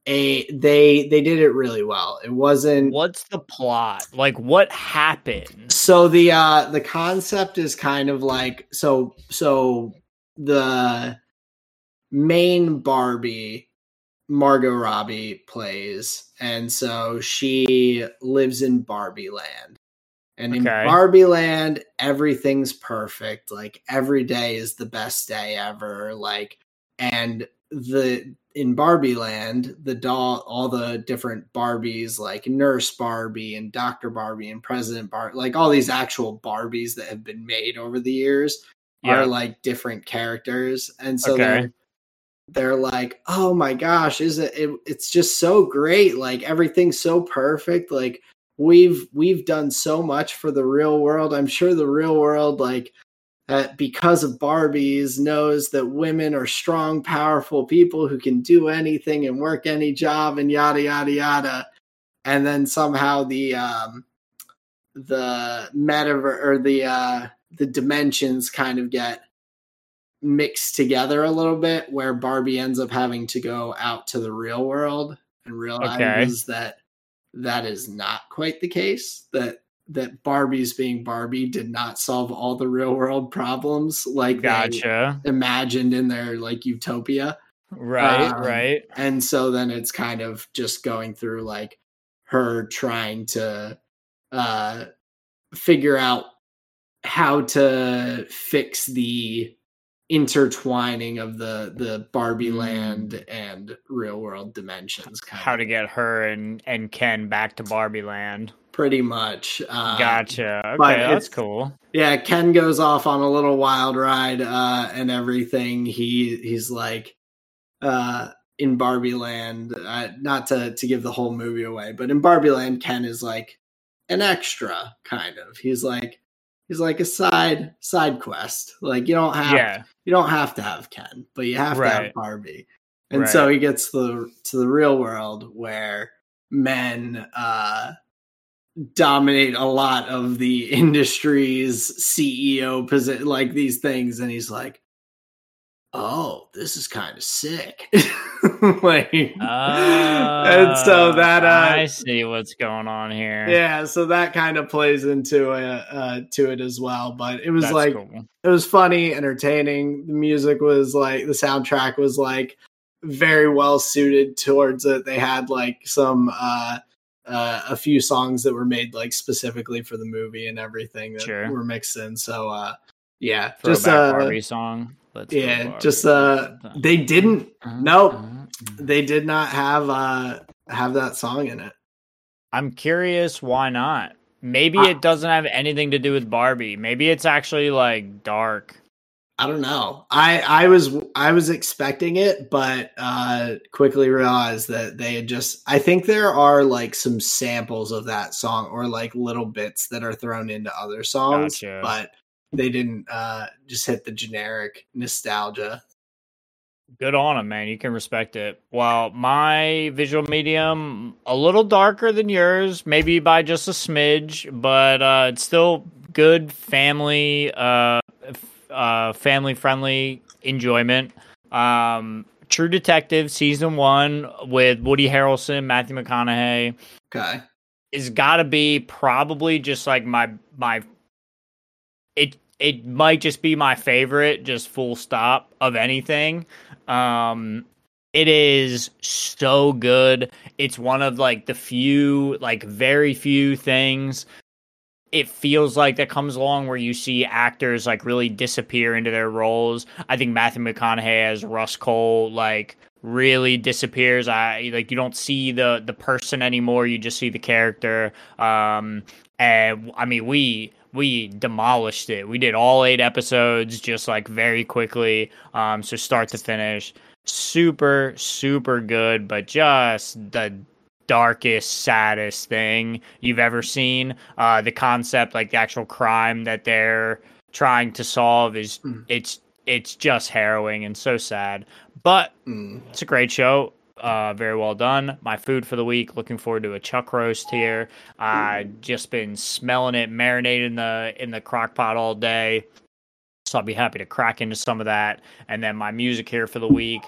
a they they did it really well. It wasn't What's the plot? Like what happened? So the uh the concept is kind of like so so the main Barbie Margot Robbie plays and so she lives in Barbie land and in Barbie Land, everything's perfect. Like every day is the best day ever. Like, and the in Barbie Land, the doll, all the different Barbies, like Nurse Barbie and Doctor Barbie and President Barbie, like all these actual Barbies that have been made over the years, yeah. are like different characters, and so okay. they're they're like, oh my gosh, is it, it? It's just so great. Like everything's so perfect. Like we've we've done so much for the real world. I'm sure the real world like uh, because of Barbies knows that women are strong, powerful people who can do anything and work any job and yada yada yada. And then somehow the um the metaverse or the uh the dimensions kind of get mixed together a little bit where Barbie ends up having to go out to the real world and realizes okay. that that is not quite the case. That that Barbie's being Barbie did not solve all the real world problems like gotcha. imagined in their like utopia. Right, um, right. And so then it's kind of just going through like her trying to uh figure out how to fix the intertwining of the the Barbie mm. land and real world dimensions. How of. to get her and and Ken back to Barbie land. Pretty much. Uh, gotcha. Okay, that's cool. Yeah, Ken goes off on a little wild ride uh, and everything. He he's like, uh, in Barbie Land, uh, not to to give the whole movie away, but in Barbie Land, Ken is like an extra kind of. He's like he's like a side side quest. Like you don't have Yeah. you don't have to have Ken, but you have to have Barbie. And so he gets to the to the real world where men uh dominate a lot of the industry's CEO position like these things and he's like oh this is kind of sick like and so that uh I see what's going on here. yeah so that kind of plays into it uh to it as well but it was That's like cool. it was funny, entertaining. The music was like the soundtrack was like very well suited towards it. They had like some uh uh a few songs that were made like specifically for the movie and everything that Sure. were mixed in. So uh yeah, Throwback just uh Barbie song. Let's yeah, just uh they didn't Uh-huh, nope. uh-huh. they did not have uh have that song in it. I'm curious why not. Maybe I- it doesn't have anything to do with Barbie. Maybe it's actually like dark. I don't know. I I was I was expecting it, but uh quickly realized that they had just I think there are like some samples of that song or like little bits that are thrown into other songs, Gotcha. but they didn't uh just hit the generic nostalgia. Good on them, man. You can respect it. Well, my visual medium a little darker than yours, maybe by just a smidge, but uh, it's still good family, uh, f- uh, family friendly enjoyment. Um, True Detective season one with Woody Harrelson, Matthew McConaughey Okay. is got to be probably just like my my it it might just be my favorite just full stop of anything. Um it is so good. It's one of like the few like very few things it feels like that comes along where you see actors like really disappear into their roles. I think matthew mcconaughey as Rust Cohle like really disappears. I like you don't see the the person anymore. You just see the character. Um and i mean we we demolished it we did all eight episodes just like very quickly um so start to finish super super good but just the darkest saddest thing you've ever seen uh the concept like the actual crime that they're trying to solve is Mm. it's it's just harrowing and so sad but Mm. it's a great show. Uh, very well done. My food for the week. Looking forward to a chuck roast here. I just been smelling it, marinating the in the crock pot all day. So I'll be happy to crack into some of that. And then my music here for the week.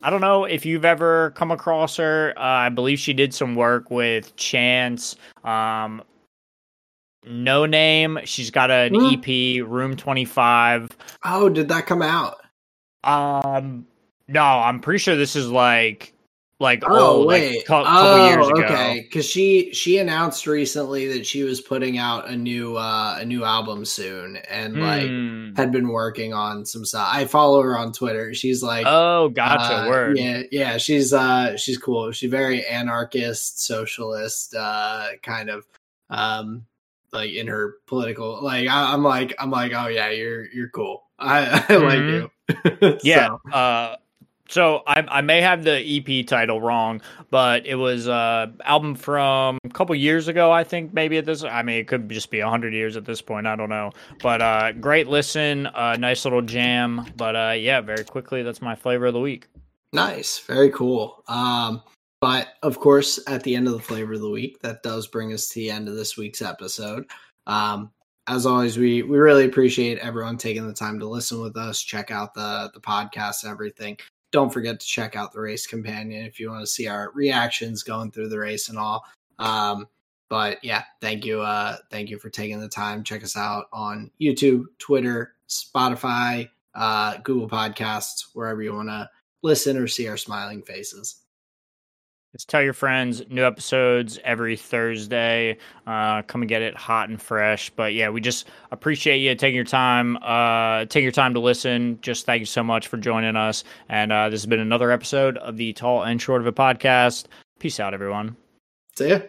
I don't know if you've ever come across her. Uh, I believe she did some work with Chance. Um, Noname. She's got an Hmm. EP, Room Twenty Five. Oh, did that come out? Um, no, I'm pretty sure this is like, like Oh oh, wait, like couple oh, years ago. okay. Because she she announced recently that she was putting out a new uh a new album soon, and like Hmm. had been working on some stuff. I follow her on Twitter. She's like, oh, gotcha. uh, word. Yeah, yeah. She's uh she's cool. She's very anarchist, socialist, uh kind of um like in her political like I, I'm like I'm like oh yeah you're you're cool. I, I like Mhm. you. Yeah. So, Uh, so I I may have the EP title wrong, but it was uh album from a couple years ago. I think maybe at this. I mean, it could just be hundred years at this point. I don't know. But uh, great listen. Uh, nice little jam. But uh, yeah, very quickly. That's my flavor of the week. Nice, very cool. Um, but of course, at the end of the flavor of the week, that does bring us to the end of this week's episode. Um, as always, we we really appreciate everyone taking the time to listen with us, check out the the podcast, everything. Don't forget to check out the race companion if you want to see our reactions going through the race and all. Um, but yeah, thank you, uh, thank you for taking the time. Check us out on YouTube, Twitter, Spotify, uh, Google Podcasts, wherever you want to listen or see our smiling faces. Just tell your friends. New episodes every Thursday. Uh, come and get it hot and fresh. But yeah, we just appreciate you taking your time. Uh, taking your time to listen. Just thank you so much for joining us. And uh, this has been another episode of the Tall and Short of It podcast. Peace out, everyone. See ya.